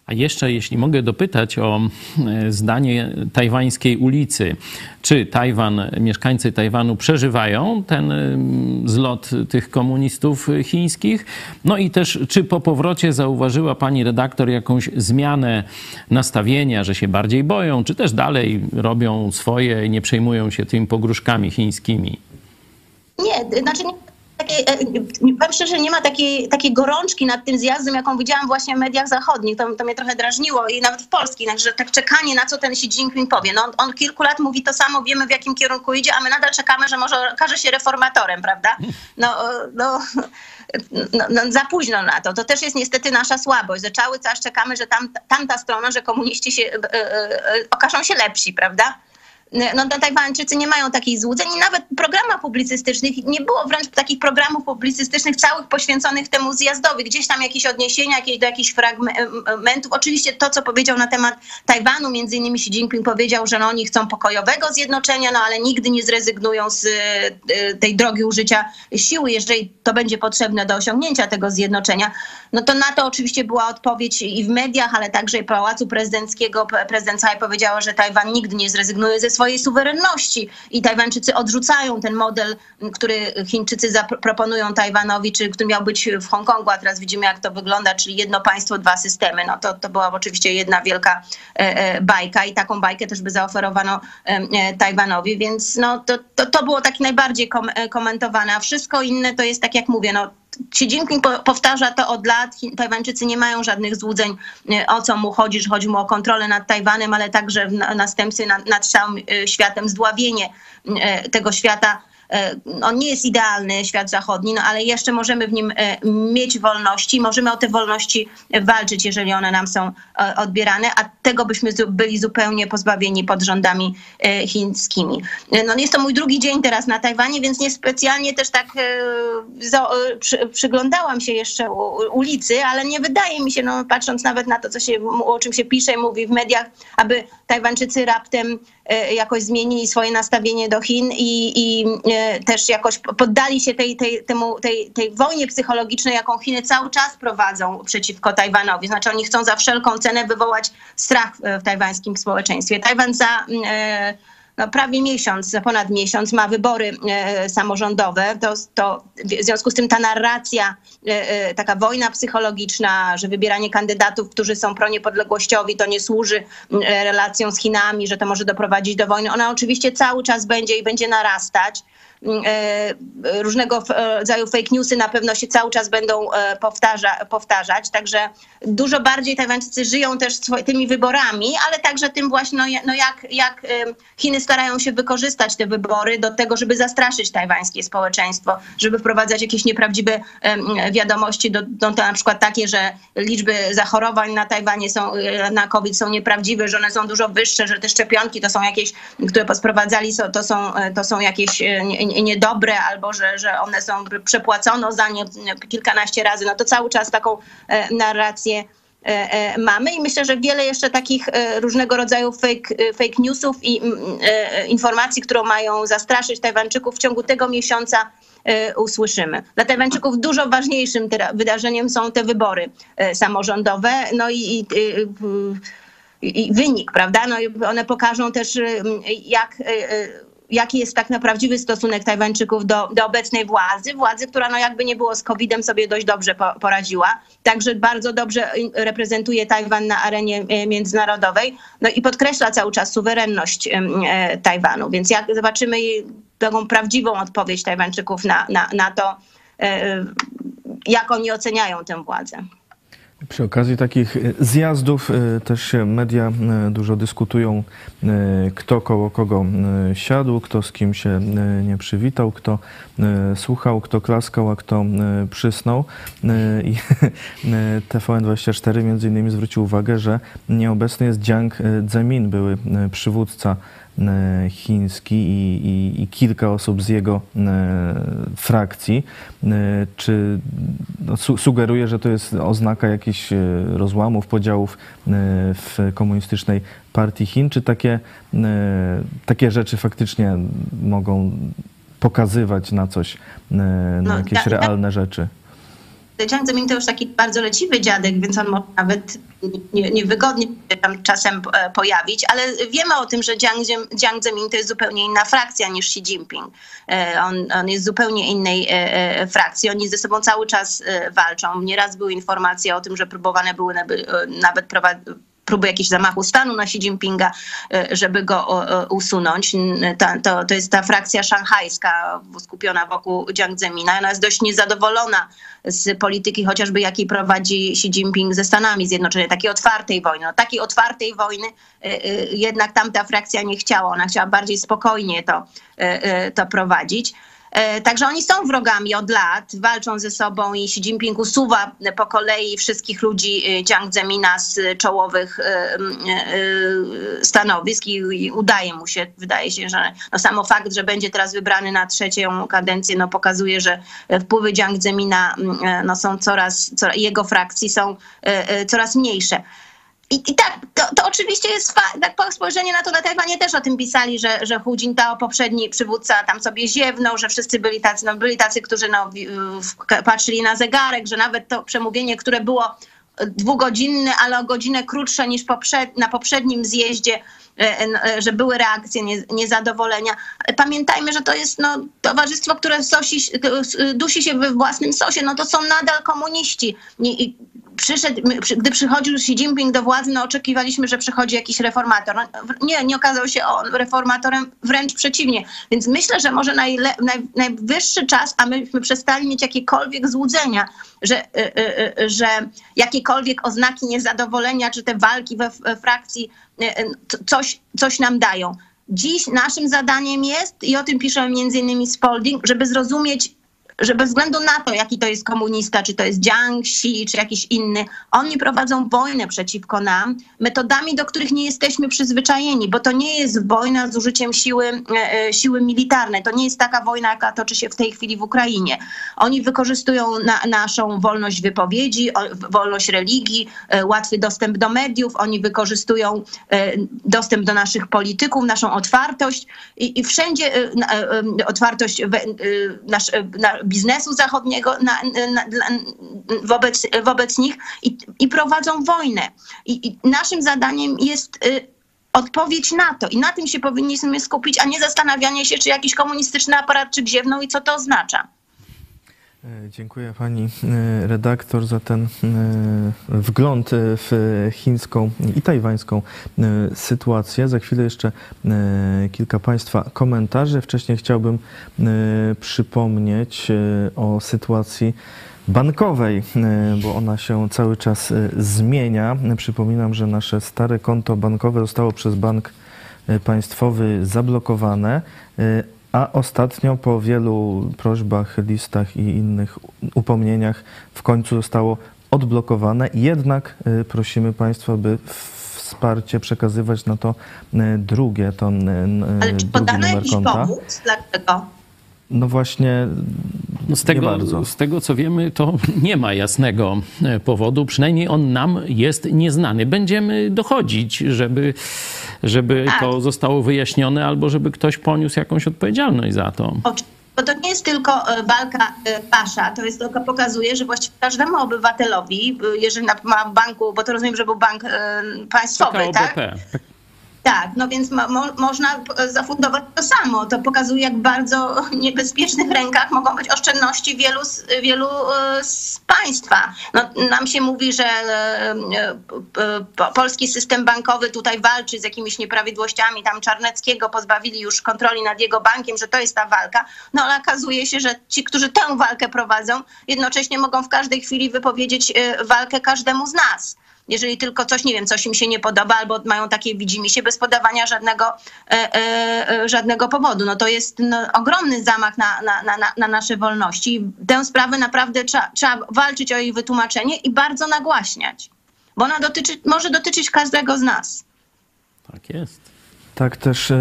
A jeszcze, jeśli mogę dopytać o e, zdanie tajwańskiej ulicy, czy Tajwan, mieszkańcy Tajwanu przeżywają ten e, zlot tych komunistów chińskich? No i też, czy po powrocie zauważyła pani redaktor jakąś zmianę nastawienia, że się bardziej boją, czy też dalej robią swoje i nie przejmują się tymi pogróżkami chińskimi? Nie, znaczy nie takiej, e, powiem szczerze, nie ma takiej, takiej gorączki nad tym zjazdem, jaką widziałam właśnie w mediach zachodnich. To, to mnie trochę drażniło i nawet w polskich, że tak czekanie na co ten Xi Jinping powie. No, on, on kilku lat mówi to samo, wiemy w jakim kierunku idzie, a my nadal czekamy, że może okaże się reformatorem, prawda? No, no, no, no, za późno na to. To też jest niestety nasza słabość, że cały czas czekamy, że tam, tamta strona, że komuniści się, e, e, okażą się lepsi, prawda? No, no Tajwańczycy nie mają takich złudzeń i nawet programach publicystycznych nie było wręcz takich programów publicystycznych całych poświęconych temu zjazdowi. Gdzieś tam jakieś odniesienia jakieś, do jakichś fragmentów. Oczywiście to, co powiedział na temat Tajwanu, między innymi Xi Jinping powiedział, że no, oni chcą pokojowego zjednoczenia, no ale nigdy nie zrezygnują z y, tej drogi użycia siły, jeżeli to będzie potrzebne do osiągnięcia tego zjednoczenia. No to na to oczywiście była odpowiedź i w mediach, ale także i Pałacu Prezydenckiego. Prezydent Tsai powiedziała, że Tajwan nigdy nie zrezygnuje ze swojej suwerenności. I Tajwańczycy odrzucają ten model, który Chińczycy zaproponują Tajwanowi, czy który miał być w Hongkongu, a teraz widzimy jak to wygląda, czyli jedno państwo, dwa systemy. No to, to była oczywiście jedna wielka e, e, bajka i taką bajkę też by zaoferowano e, Tajwanowi, więc no to, to, to było tak najbardziej kom komentowane, a wszystko inne to jest tak jak mówię, no Xi Jinping powtarza to od lat. Tajwańczycy nie mają żadnych złudzeń, e, o co mu chodzi, że chodzi mu o kontrolę nad Tajwanem, ale także w następstwie nad, nad całym e, światem, zdławienie e, tego świata on nie jest idealny, świat zachodni, no ale jeszcze możemy w nim e, mieć wolności, możemy o te wolności walczyć, jeżeli one nam są e, odbierane, a tego byśmy byli zupełnie pozbawieni pod rządami e, chińskimi. E, No jest to mój drugi dzień teraz na Tajwanie, więc niespecjalnie też tak e, e, przyglądałam się jeszcze ulicy, ale nie wydaje mi się, no patrząc nawet na to, co się, o czym się pisze i mówi w mediach, aby Tajwańczycy raptem e, jakoś zmienili swoje nastawienie do Chin i, i e, też jakoś poddali się tej, tej, temu, tej, tej wojnie psychologicznej, jaką Chiny cały czas prowadzą przeciwko Tajwanowi. Znaczy oni chcą za wszelką cenę wywołać strach w, tajwańskim społeczeństwie. Tajwan za e, no, prawie miesiąc, ponad miesiąc ma wybory e, samorządowe. To, to w związku z tym ta narracja, e, e, taka wojna psychologiczna, że wybieranie kandydatów, którzy są proniepodległościowi, to nie służy relacjom z Chinami, że to może doprowadzić do wojny. Ona oczywiście cały czas będzie i będzie narastać. E, Różnego e, rodzaju fake newsy na pewno się cały czas będą e, powtarza, powtarzać, także dużo bardziej Tajwańczycy żyją też tymi wyborami, ale także tym właśnie, no, no jak, jak Chiny starają się wykorzystać te wybory do tego, żeby zastraszyć tajwańskie społeczeństwo, żeby wprowadzać jakieś nieprawdziwe wiadomości, do, do, to na przykład takie, że liczby zachorowań na Tajwanie są, na COVID są nieprawdziwe, że one są dużo wyższe, że te szczepionki to są jakieś, które sprowadzali, to są, to są jakieś niedobre, albo że, że one są, przepłacono za nie kilkanaście razy, no to cały czas taką e, narrację e, e, mamy i myślę, że wiele jeszcze takich różnego rodzaju fake, fake newsów i mm, informacji, którą mają zastraszyć Tajwańczyków w ciągu tego miesiąca usłyszymy. Dla Tajwańczyków dużo ważniejszym wydarzeniem są te wybory samorządowe, no i, i, i, i wynik, prawda? No one pokażą też jak jaki jest tak naprawdę stosunek Tajwańczyków do, do obecnej władzy, władzy, która no jakby nie było z COVID-em sobie dość dobrze po, poradziła, także bardzo dobrze in- reprezentuje Tajwan na arenie e, międzynarodowej, no i podkreśla cały czas suwerenność e, Tajwanu, więc jak zobaczymy taką prawdziwą odpowiedź Tajwańczyków na, na, na to, jak oni oceniają tę władzę. Przy okazji takich e, zjazdów e, też się media e, dużo dyskutują, kto koło kogo siadł, kto z kim się nie przywitał, kto słuchał, kto klaskał, a kto przysnął. I *laughs* e, TVN24 między innymi zwrócił uwagę, że nieobecny jest Jiang Zemin, były przywódca chiński i, i, i kilka osób z jego e, frakcji. E, Czy no, su sugeruje, że to jest oznaka jakichś e, rozłamów, podziałów e, w komunistycznej partii Chin? Czy takie, e, takie rzeczy faktycznie mogą pokazywać na coś, e, na No, jakieś tak. realne rzeczy? Jiang Zemin to już taki bardzo leciwy dziadek, więc on może nawet nie- niewygodnie się tam czasem e, pojawić, ale wiemy o tym, że Jiang, Zemin to jest zupełnie inna frakcja niż Xi Jinping. E, On, on jest zupełnie innej e, frakcji. Oni ze sobą cały czas walczą. Nieraz były informacje o tym, że próbowane były nawet prowadzić próby jakiegoś zamachu stanu na Xi Jinpinga, e, żeby go o, usunąć. Ta, to, to jest ta frakcja szanghajska skupiona wokół Jiang Zemina. Ona jest dość niezadowolona z polityki chociażby jakiej prowadzi Xi Jinping ze Stanami Zjednoczonymi, takiej otwartej wojny. No, takiej otwartej wojny e, e, jednak tamta frakcja nie chciała. Ona chciała bardziej spokojnie to, e, e, to prowadzić. E, Także oni są wrogami od lat, walczą ze sobą i Xi Jinping usuwa po kolei wszystkich ludzi e, Jiang Zemina z czołowych m, e, stanowisk i, udaje mu się, wydaje się, że no samo fakt, że będzie teraz wybrany na trzecią kadencję, no pokazuje, że wpływy Jiang Zemina no są coraz, coraz jego frakcji są coraz mniejsze. I, I tak, to, to oczywiście jest tak po spojrzenie na to na Tajwanie też o tym pisali, że, że Hu Jintao, poprzedni przywódca, tam sobie ziewnął, że wszyscy byli tacy, no byli tacy, którzy no, patrzyli na zegarek, że nawet to przemówienie, które było dwugodzinne, ale o godzinę krótsze niż poprzed, na poprzednim zjeździe, e, e, że były reakcje nie, niezadowolenia. Pamiętajmy, że to jest no, towarzystwo, które sosi, dusi się we własnym sosie. No to są nadal komuniści. I, i przyszedł, gdy przychodził Xi Jinping do władzy, no oczekiwaliśmy, że przychodzi jakiś reformator. No, nie, nie okazał się on reformatorem, wręcz przeciwnie. Więc myślę, że może najle, naj, najwyższy czas, a myśmy przestali mieć jakiekolwiek złudzenia, że, y, y, y, że jakiekolwiek oznaki niezadowolenia, czy te walki we, we frakcji y, y, coś, coś nam dają. Dziś naszym zadaniem jest, i o tym pisze między innymi Spalding, żeby zrozumieć, że bez względu na to, jaki to jest komunista, czy to jest Jiang Xi, czy jakiś inny, oni prowadzą wojnę przeciwko nam metodami, do których nie jesteśmy przyzwyczajeni, bo to nie jest wojna z użyciem siły, e, e, siły militarnej. To nie jest taka wojna, jaka toczy się w tej chwili w Ukrainie. Oni wykorzystują na, naszą wolność wypowiedzi, wolność religii, e, łatwy dostęp do mediów, oni wykorzystują dostęp do naszych polityków, naszą otwartość i, i wszędzie otwartość we, nasz, na biznesu zachodniego na, na, wobec, wobec nich i, i prowadzą wojnę. I, I naszym zadaniem jest y, odpowiedź na to i na tym się powinniśmy skupić, a nie zastanawianie się, czy jakiś komunistyczny aparat czy gziewnął i co to oznacza. E, Dziękuję pani e, redaktor za ten e, wgląd w chińską i tajwańską sytuację. Za chwilę jeszcze kilka państwa komentarzy. Wcześniej chciałbym przypomnieć o sytuacji bankowej, bo ona się cały czas zmienia. Przypominam, że nasze stare konto bankowe zostało przez bank państwowy zablokowane, a ostatnio po wielu prośbach, listach i innych upomnieniach w końcu zostało odblokowane. Jednak e, prosimy Państwa, by wsparcie przekazywać na to e, drugie, to n- Ale czy podano jakiś pomóc? Dlaczego? No właśnie, No z, nie tego, bardzo. z tego, co wiemy, to *laughs* nie ma jasnego e, powodu. Przynajmniej on nam jest nieznany. Będziemy dochodzić, żeby, żeby Tak. to zostało wyjaśnione albo żeby ktoś poniósł jakąś odpowiedzialność za to. Bo to nie jest tylko e, walka e, pasza, to jest tylko pokazuje, że właściwie każdemu obywatelowi, e, jeżeli ma w banku, bo to rozumiem, że był bank e, państwowy, tak? KOBP. Tak, no więc mo, mo, można zafundować to samo. To pokazuje, jak bardzo *laughs* niebezpiecznych rękach mogą być oszczędności wielu, wielu e, z państwa. No, nam się mówi, że e, e, po- polski system bankowy tutaj walczy z jakimiś nieprawidłowościami. Tam Czarneckiego pozbawili już kontroli nad jego bankiem, że to jest ta walka. No ale okazuje się, że ci, którzy tę walkę prowadzą, jednocześnie mogą w każdej chwili wypowiedzieć walkę każdemu z nas jeżeli tylko coś, nie wiem, coś im się nie podoba albo mają takie widzimisię bez podawania żadnego, e, e, e, żadnego powodu. No to jest no, ogromny zamach na, na, na, na- na nasze wolności. Tę sprawę naprawdę trzeba, trzeba walczyć o jej wytłumaczenie i bardzo nagłaśniać, bo ona dotyczy, może dotyczyć każdego z nas. Tak jest. Tak też e,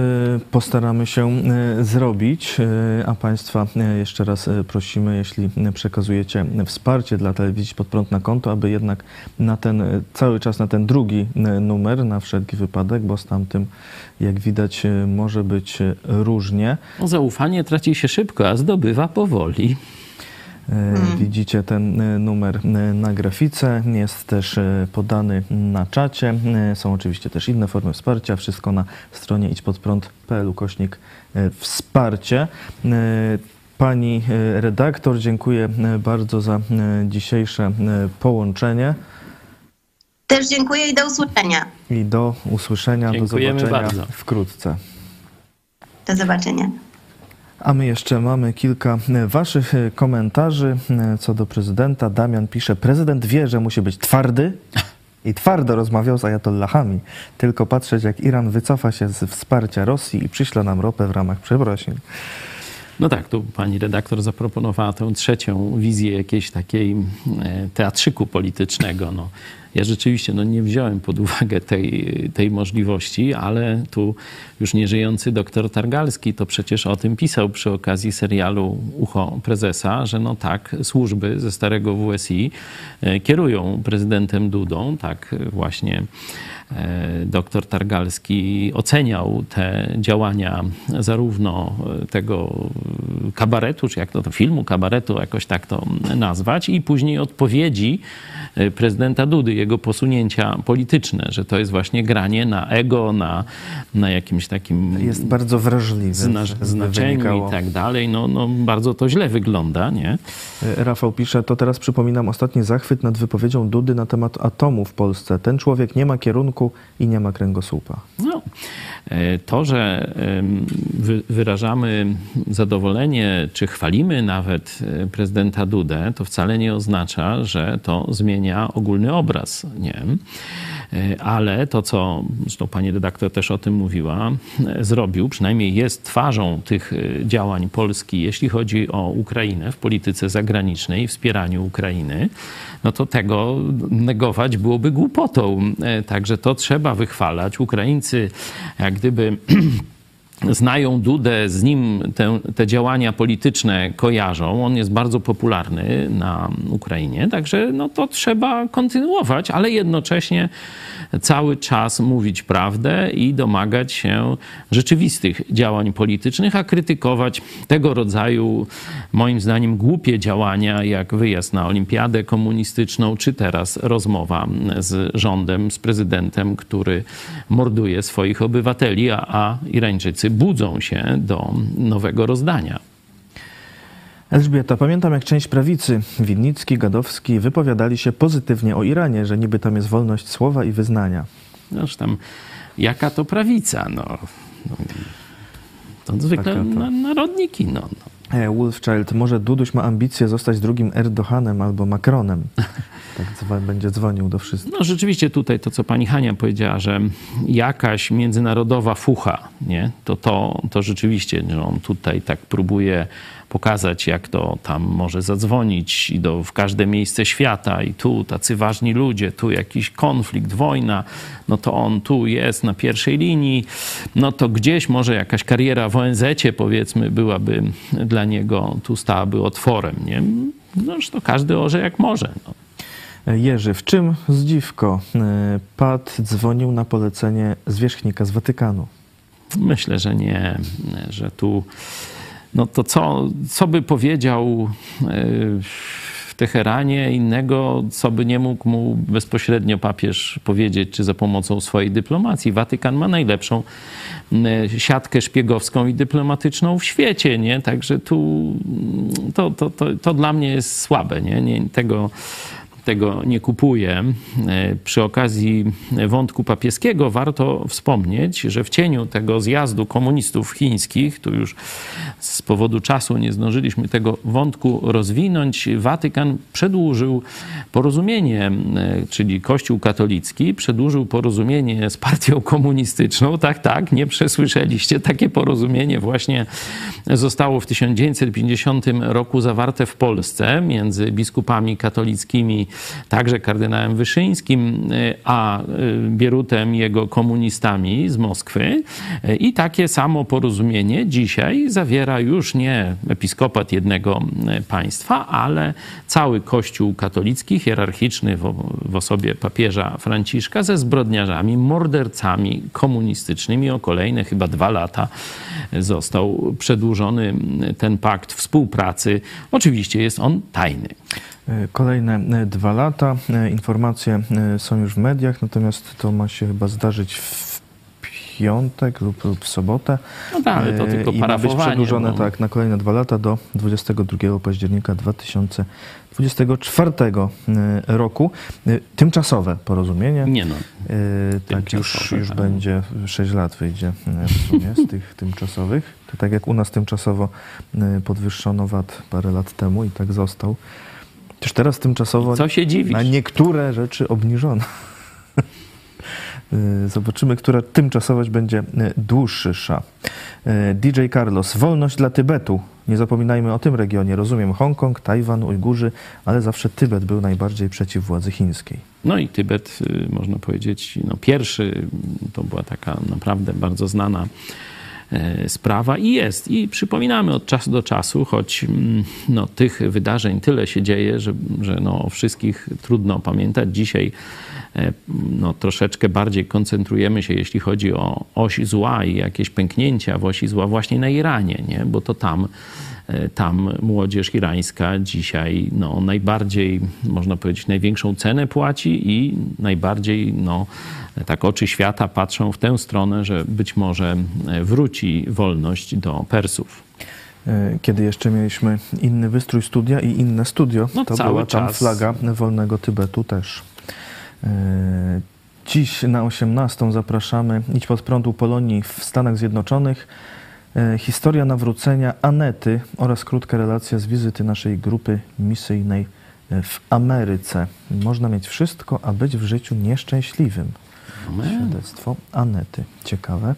postaramy się e, zrobić, e, a Państwa jeszcze raz prosimy, jeśli przekazujecie wsparcie dla telewizji pod prąd na konto, aby jednak na ten, cały czas na ten drugi numer, na wszelki wypadek, bo z tamtym, jak widać, może być różnie. Zaufanie traci się szybko, a zdobywa powoli. E, Widzicie ten e, numer e, na grafice, jest też podany na czacie. Są oczywiście też inne formy wsparcia, wszystko na stronie idźpodprąd.pl ukośnik e, wsparcie. Pani redaktor, dziękuję bardzo za dzisiejsze połączenie Też dziękuję i do usłyszenia. i do usłyszenia, do Dziękujemy zobaczenia bardzo. wkrótce. Do zobaczenia. A my jeszcze mamy kilka e, waszych e, komentarzy e, co do prezydenta. Damian pisze, prezydent wie, że musi być twardy i twardo rozmawiał z ajatollahami. Tylko patrzeć, jak Iran wycofa się z wsparcia Rosji i przyśle nam ropę w ramach przeprosin. No tak, tu pani redaktor zaproponowała tę trzecią wizję jakiejś takiej teatrzyku politycznego. No, ja rzeczywiście no, nie wziąłem pod uwagę tej, tej możliwości, ale tu już nieżyjący doktor Targalski to przecież o tym pisał przy okazji serialu Ucho Prezesa, że no tak, służby ze starego WSI e, kierują prezydentem Dudą, tak właśnie e, doktor Targalski oceniał te działania zarówno tego kabaretu, czy jak to, to filmu kabaretu, jakoś tak to nazwać, i później odpowiedzi e, prezydenta Dudy, jego posunięcia polityczne, że to jest właśnie granie na ego, na, na jakimś takim Jest bardzo wrażliwy. zna, znaczeniu i tak dalej. No, no bardzo to źle wygląda, nie? E, Rafał pisze, to teraz przypominam ostatni zachwyt nad wypowiedzią Dudy na temat atomu w Polsce. Ten człowiek nie ma kierunku i nie ma kręgosłupa. No, e, to, że wyrażamy zadowolenie, czy chwalimy nawet e, prezydenta Dudę, to wcale nie oznacza, że to zmienia ogólny obraz. Nie? E, ale to, co zresztą pani redaktor też o tym mówiła, e, zrobił, przynajmniej jest twarzą tych e, działań Polski, jeśli chodzi o Ukrainę w polityce zagranicznej, wspieraniu Ukrainy, no to tego negować byłoby głupotą. Także to trzeba wychwalać. Ukraińcy jak gdyby *clears throat* znają Dudę, z nim te, te, działania polityczne kojarzą. On jest bardzo popularny na Ukrainie, także no to trzeba kontynuować, ale jednocześnie cały czas mówić prawdę i domagać się rzeczywistych działań politycznych, a krytykować tego rodzaju, moim zdaniem, głupie działania, jak wyjazd na olimpiadę komunistyczną, czy teraz rozmowa z rządem, z prezydentem, który morduje swoich obywateli, a, a Irańczycy budzą się do nowego rozdania. Elżbieta, pamiętam jak część prawicy, Winnicki, Gadowski, wypowiadali się pozytywnie o Iranie, że niby tam jest wolność słowa i wyznania. Noż tam, jaka to prawica, no. no to zwykle na, narodniki, no. no. E, Wolfchild, może Duduś ma ambicje zostać drugim Erdoganem albo Macronem. *laughs* Tak będzie dzwonił do wszystkich. No rzeczywiście tutaj to, co pani Hania powiedziała, że jakaś międzynarodowa fucha, nie? To, to, to rzeczywiście, że on tutaj tak próbuje pokazać, jak to tam może zadzwonić i do, w każde miejsce świata i tu tacy ważni ludzie, tu jakiś konflikt, wojna, no to on tu jest na pierwszej linii, no to gdzieś może jakaś kariera w ONZ powiedzmy byłaby dla niego, tu stałaby otworem, nie? No, to każdy orze jak może. No. Jerzy, w czym zdziwko? E, Pat dzwonił na polecenie zwierzchnika z Watykanu. Myślę, że nie, że tu no to co, co by powiedział e, w Teheranie innego, co by nie mógł mu bezpośrednio papież powiedzieć, czy za pomocą swojej dyplomacji. Watykan ma najlepszą siatkę szpiegowską i dyplomatyczną w świecie, nie? Także tu to, to, to, to dla mnie jest słabe, nie? nie tego tego nie kupuje. E, przy okazji wątku papieskiego warto wspomnieć, że w cieniu tego zjazdu komunistów chińskich, tu już z powodu czasu nie zdążyliśmy tego wątku rozwinąć, Watykan przedłużył porozumienie, e, czyli Kościół katolicki przedłużył porozumienie z partią komunistyczną. Tak, tak, nie przesłyszeliście. Takie porozumienie właśnie zostało w 1950 roku zawarte w Polsce między biskupami katolickimi także kardynałem Wyszyńskim, y, a y, Bierutem jego komunistami z Moskwy. Y, I takie samo porozumienie dzisiaj zawiera już nie episkopat jednego państwa, ale cały Kościół katolicki, hierarchiczny w, w osobie papieża Franciszka ze zbrodniarzami, mordercami komunistycznymi. O kolejne chyba dwa lata został przedłużony ten pakt współpracy. Oczywiście jest on tajny. Kolejne e, dwa lata. E, informacje e, są już w mediach, natomiast to ma się chyba zdarzyć w piątek lub, lub w sobotę. No tak, ale to tylko I ma być przedłużone bo... tak, na kolejne dwa lata do 22 października 2024 roku. Tymczasowe porozumienie. Nie no. Tak, już, już tak. będzie 6 lat wyjdzie w sumie z tych *laughs* tymczasowych. To tak jak u nas tymczasowo podwyższono VAT parę lat temu i tak został. Też teraz tymczasowo Co się dziwisz? na niektóre rzeczy obniżono. *laughs* Y, zobaczymy, która tymczasowość będzie y, dłuższa. Y, DJ Carlos, wolność dla Tybetu. Nie zapominajmy o tym regionie. Rozumiem Hongkong, Tajwan, Ujgurzy, ale zawsze Tybet był najbardziej przeciw władzy chińskiej. No i Tybet, można powiedzieć, no pierwszy, to była taka naprawdę bardzo znana sprawa i jest. I przypominamy od czasu do czasu, choć mm, no, tych wydarzeń tyle się dzieje, że, że no, o wszystkich trudno pamiętać. Dzisiaj e, no, troszeczkę bardziej koncentrujemy się, jeśli chodzi o oś zła i jakieś pęknięcia w osi zła właśnie na Iranie, nie? bo to tam e, tam młodzież irańska dzisiaj no, najbardziej, można powiedzieć, największą cenę płaci i najbardziej no, tak oczy świata patrzą w tę stronę, że być może e, wróci wolność do Persów. E, kiedy jeszcze mieliśmy inny wystrój studia i inne studio, no, to była tam czas. flaga wolnego Tybetu też. E, dziś na 18 zapraszamy Idź pod prądu Polonii w Stanach Zjednoczonych. Historia nawrócenia Anety oraz krótka relacja z wizyty naszej grupy misyjnej w Ameryce. Można mieć wszystko, a być w życiu nieszczęśliwym. Świadectwo Anety. Ciekawe.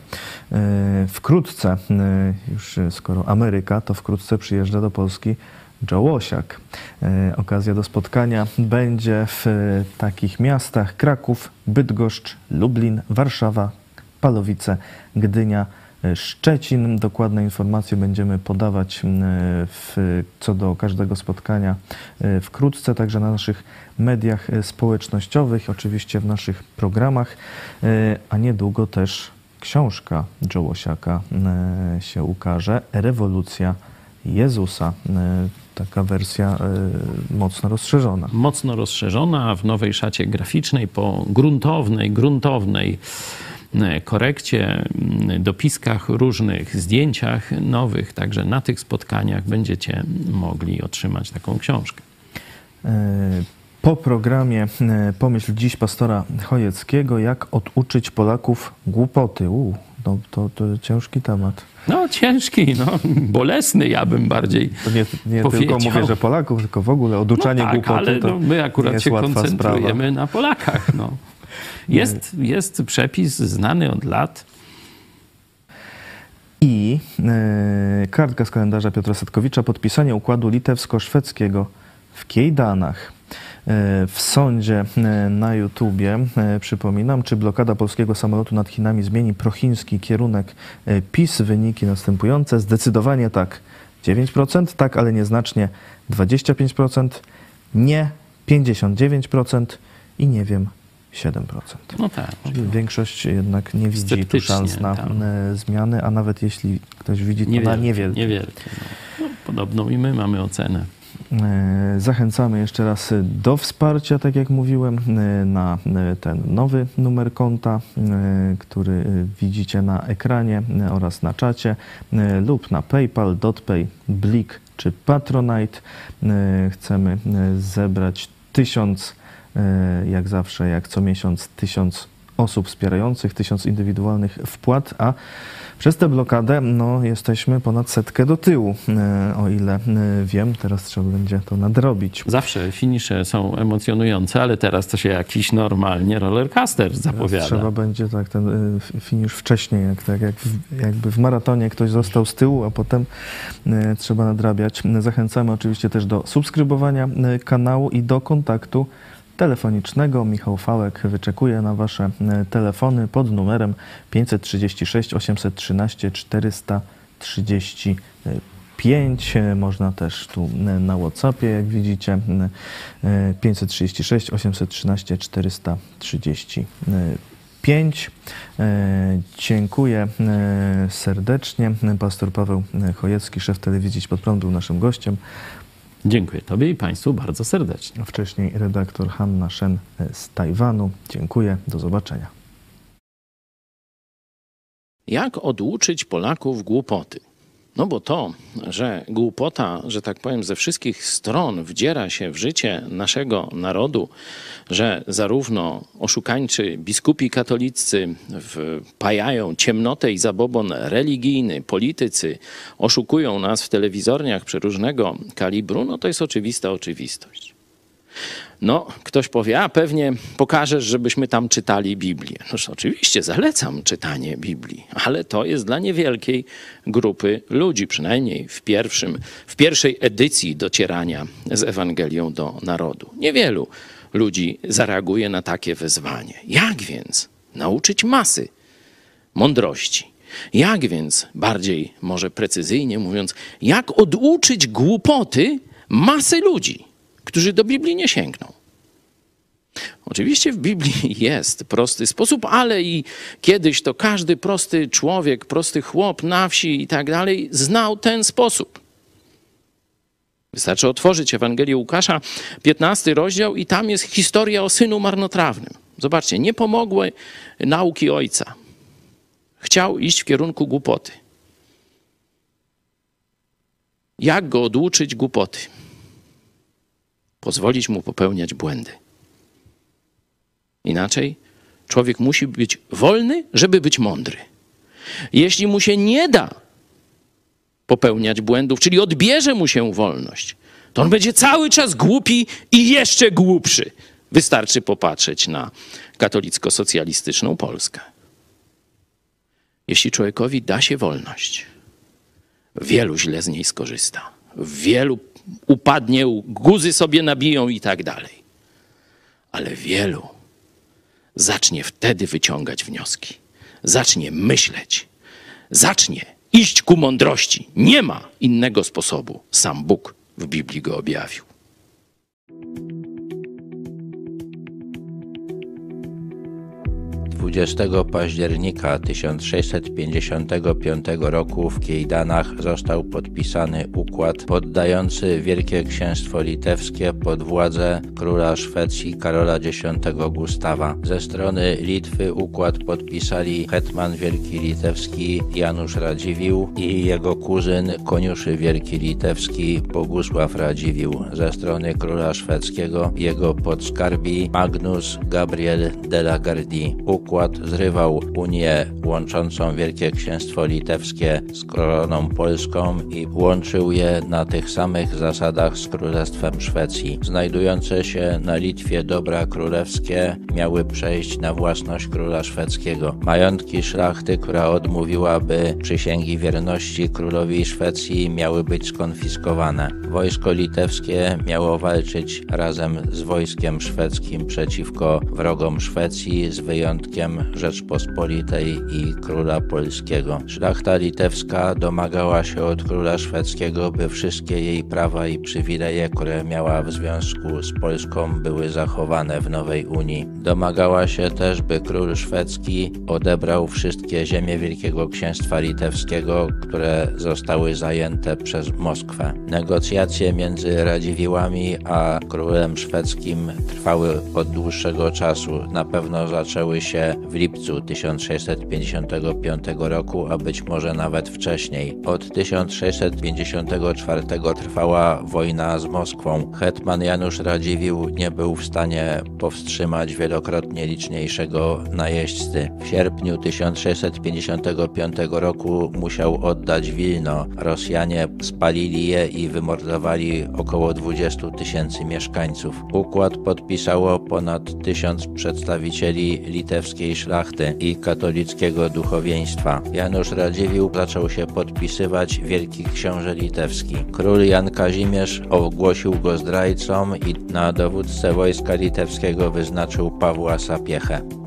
E, Wkrótce, e, już skoro Ameryka, to wkrótce przyjeżdża do Polski Joe Łosiak. E, Okazja do spotkania będzie w e, takich miastach Kraków, Bydgoszcz, Lublin, Warszawa, Palowice, Gdynia, e, Szczecin. Dokładne informacje będziemy podawać w, co do każdego spotkania wkrótce, także na naszych mediach społecznościowych, oczywiście w naszych programach, a niedługo też książka Joe Łosiaka się ukaże. Rewolucja Jezusa. Taka wersja e, mocno rozszerzona. Mocno rozszerzona w nowej szacie graficznej po gruntownej, gruntownej e, korekcie, m, dopiskach różnych, zdjęciach nowych. Także na tych spotkaniach będziecie mogli otrzymać taką książkę. E, Po programie Pomyśl dziś pastora Chojeckiego, jak oduczyć Polaków głupoty. U, no, to, to ciężki temat. No ciężki, no, bolesny ja bym bardziej To nie, nie tylko mówię, że Polaków, tylko w ogóle oduczanie no tak, głupoty ale to no, my akurat się koncentrujemy sprawa. na Polakach. No. *laughs* Jest, jest przepis znany od lat. I e, kartka z kalendarza Piotra Setkowicza, podpisanie układu litewsko-szwedzkiego w Kiejdanach. E, W sądzie e, na YouTubie, e, przypominam, czy blokada polskiego samolotu nad Chinami zmieni prochiński kierunek PiS? Wyniki następujące. Zdecydowanie tak 9%, tak, ale nieznacznie 25%, nie 59% i nie wiem 7%. No tak. Czyli większość jednak nie widzi tu szans na e, zmiany, a nawet jeśli ktoś widzi, to na Niewielkie. niewielkie. niewielkie no. No, podobną i my mamy ocenę. E, Zachęcamy jeszcze raz do wsparcia, tak jak mówiłem, e, na e, ten nowy numer konta, który widzicie na ekranie oraz na czacie lub na PayPal, DotPay, Blik czy Patronite. Chcemy zebrać tysiąc, jak zawsze, jak co miesiąc, tysiąc osób wspierających, tysiąc indywidualnych wpłat, a przez tę blokadę no, jesteśmy ponad setkę do tyłu, e, o ile e, wiem. Teraz trzeba będzie to nadrobić. Zawsze finisze są emocjonujące, ale teraz to się jakiś normalnie rollercoaster Teraz zapowiada. Trzeba będzie tak ten e, finisz wcześniej, jak, tak jak w, jakby w maratonie ktoś został z tyłu, a potem trzeba nadrabiać. Zachęcamy oczywiście też do subskrybowania kanału i do kontaktu telefonicznego. Michał Fałek wyczekuje na Wasze e, telefony pod numerem 536 813 435. E, Można też tu e, na WhatsAppie, jak widzicie, e, 536 813 435. E, Dziękuję e, serdecznie. Pastor Paweł Chojecki, szef telewizji Pod Prąd był naszym gościem. Dziękuję Tobie i Państwu bardzo serdecznie. Wcześniej redaktor Hanna Shen z Tajwanu. Dziękuję, do zobaczenia. Jak oduczyć Polaków głupoty? No bo to, że głupota, że tak powiem, ze wszystkich stron wdziera się w życie naszego narodu, że zarówno oszukańczy biskupi katoliccy wpajają ciemnotę i zabobon religijny, politycy oszukują nas w telewizorniach przeróżnego kalibru, no to jest oczywista oczywistość. No, ktoś powie, a pewnie pokażesz, żebyśmy tam czytali Biblię. Noż oczywiście zalecam czytanie Biblii, ale to jest dla niewielkiej grupy ludzi, przynajmniej w, pierwszym, w pierwszej edycji docierania z Ewangelią do narodu. Niewielu ludzi zareaguje na takie wezwanie. Jak więc nauczyć masy mądrości? Jak więc, bardziej może precyzyjnie mówiąc, jak oduczyć głupoty masy ludzi, którzy do Biblii nie sięgną? Oczywiście w Biblii *laughs* jest prosty sposób, ale i kiedyś to każdy prosty człowiek, prosty chłop na wsi i tak dalej znał ten sposób. Wystarczy otworzyć Ewangelię Łukasza, 15 rozdział, i tam jest historia o synu marnotrawnym. Zobaczcie, nie pomogły nauki ojca. Chciał iść w kierunku głupoty. Jak go oduczyć głupoty? Pozwolić mu popełniać błędy. Inaczej człowiek musi być wolny, żeby być mądry. Jeśli mu się nie da popełniać błędów, czyli odbierze mu się wolność, to on będzie cały czas głupi i jeszcze głupszy. Wystarczy popatrzeć na katolicko-socjalistyczną Polskę. Jeśli człowiekowi da się wolność, wielu źle z niej skorzysta. Wielu upadnie, guzy sobie nabiją i tak dalej. Ale wielu zacznie wtedy wyciągać wnioski, zacznie myśleć, zacznie iść ku mądrości. Nie ma innego sposobu. Sam Bóg w Biblii go objawił. 20 października 1655 roku w Kiejdanach został podpisany układ poddający Wielkie Księstwo Litewskie pod władzę króla Szwecji Karola X Gustawa. Ze strony Litwy układ podpisali hetman Wielki Litewski Janusz Radziwiłł i jego kuzyn koniuszy Wielki Litewski Bogusław Radziwiłł. Ze strony króla szwedzkiego jego podskarbi Magnus Gabriel de la Gardie. Układ zrywał Unię łączącą Wielkie Księstwo Litewskie z koroną polską i łączył je na tych samych zasadach z Królestwem Szwecji. Znajdujące się na Litwie dobra królewskie miały przejść na własność króla szwedzkiego. Majątki szlachty, która odmówiłaby przysięgi wierności królowi Szwecji, miały być skonfiskowane. Wojsko litewskie miało walczyć razem z wojskiem szwedzkim przeciwko wrogom Szwecji, z wyjątkiem Rzeczpospolitej i króla polskiego. Szlachta litewska domagała się od króla szwedzkiego, by wszystkie jej prawa i przywileje, które miała w związku z Polską, były zachowane w nowej Unii. Domagała się też, by król szwedzki odebrał wszystkie ziemie Wielkiego Księstwa Litewskiego, które zostały zajęte przez Moskwę. Negocjacje między Radziwiłami a królem szwedzkim trwały od dłuższego czasu. Na pewno zaczęły się w lipcu 1655 roku, a być może nawet wcześniej. Od 1654 trwała wojna z Moskwą. Hetman Janusz Radziwiłł nie był w stanie powstrzymać wielokrotnie liczniejszego najeźdźcy. W sierpniu 1655 roku musiał oddać Wilno. Rosjanie spalili je i wymordowali około 20 tysięcy mieszkańców. Układ podpisało ponad tysiąc przedstawicieli litewskiej szlachty i katolickiego duchowieństwa. Janusz Radziwiłł zaczął się podpisywać wielki książę litewski. Król Jan Kazimierz ogłosił go zdrajcą i na dowódcę wojska litewskiego wyznaczył Pawła Sapiechę.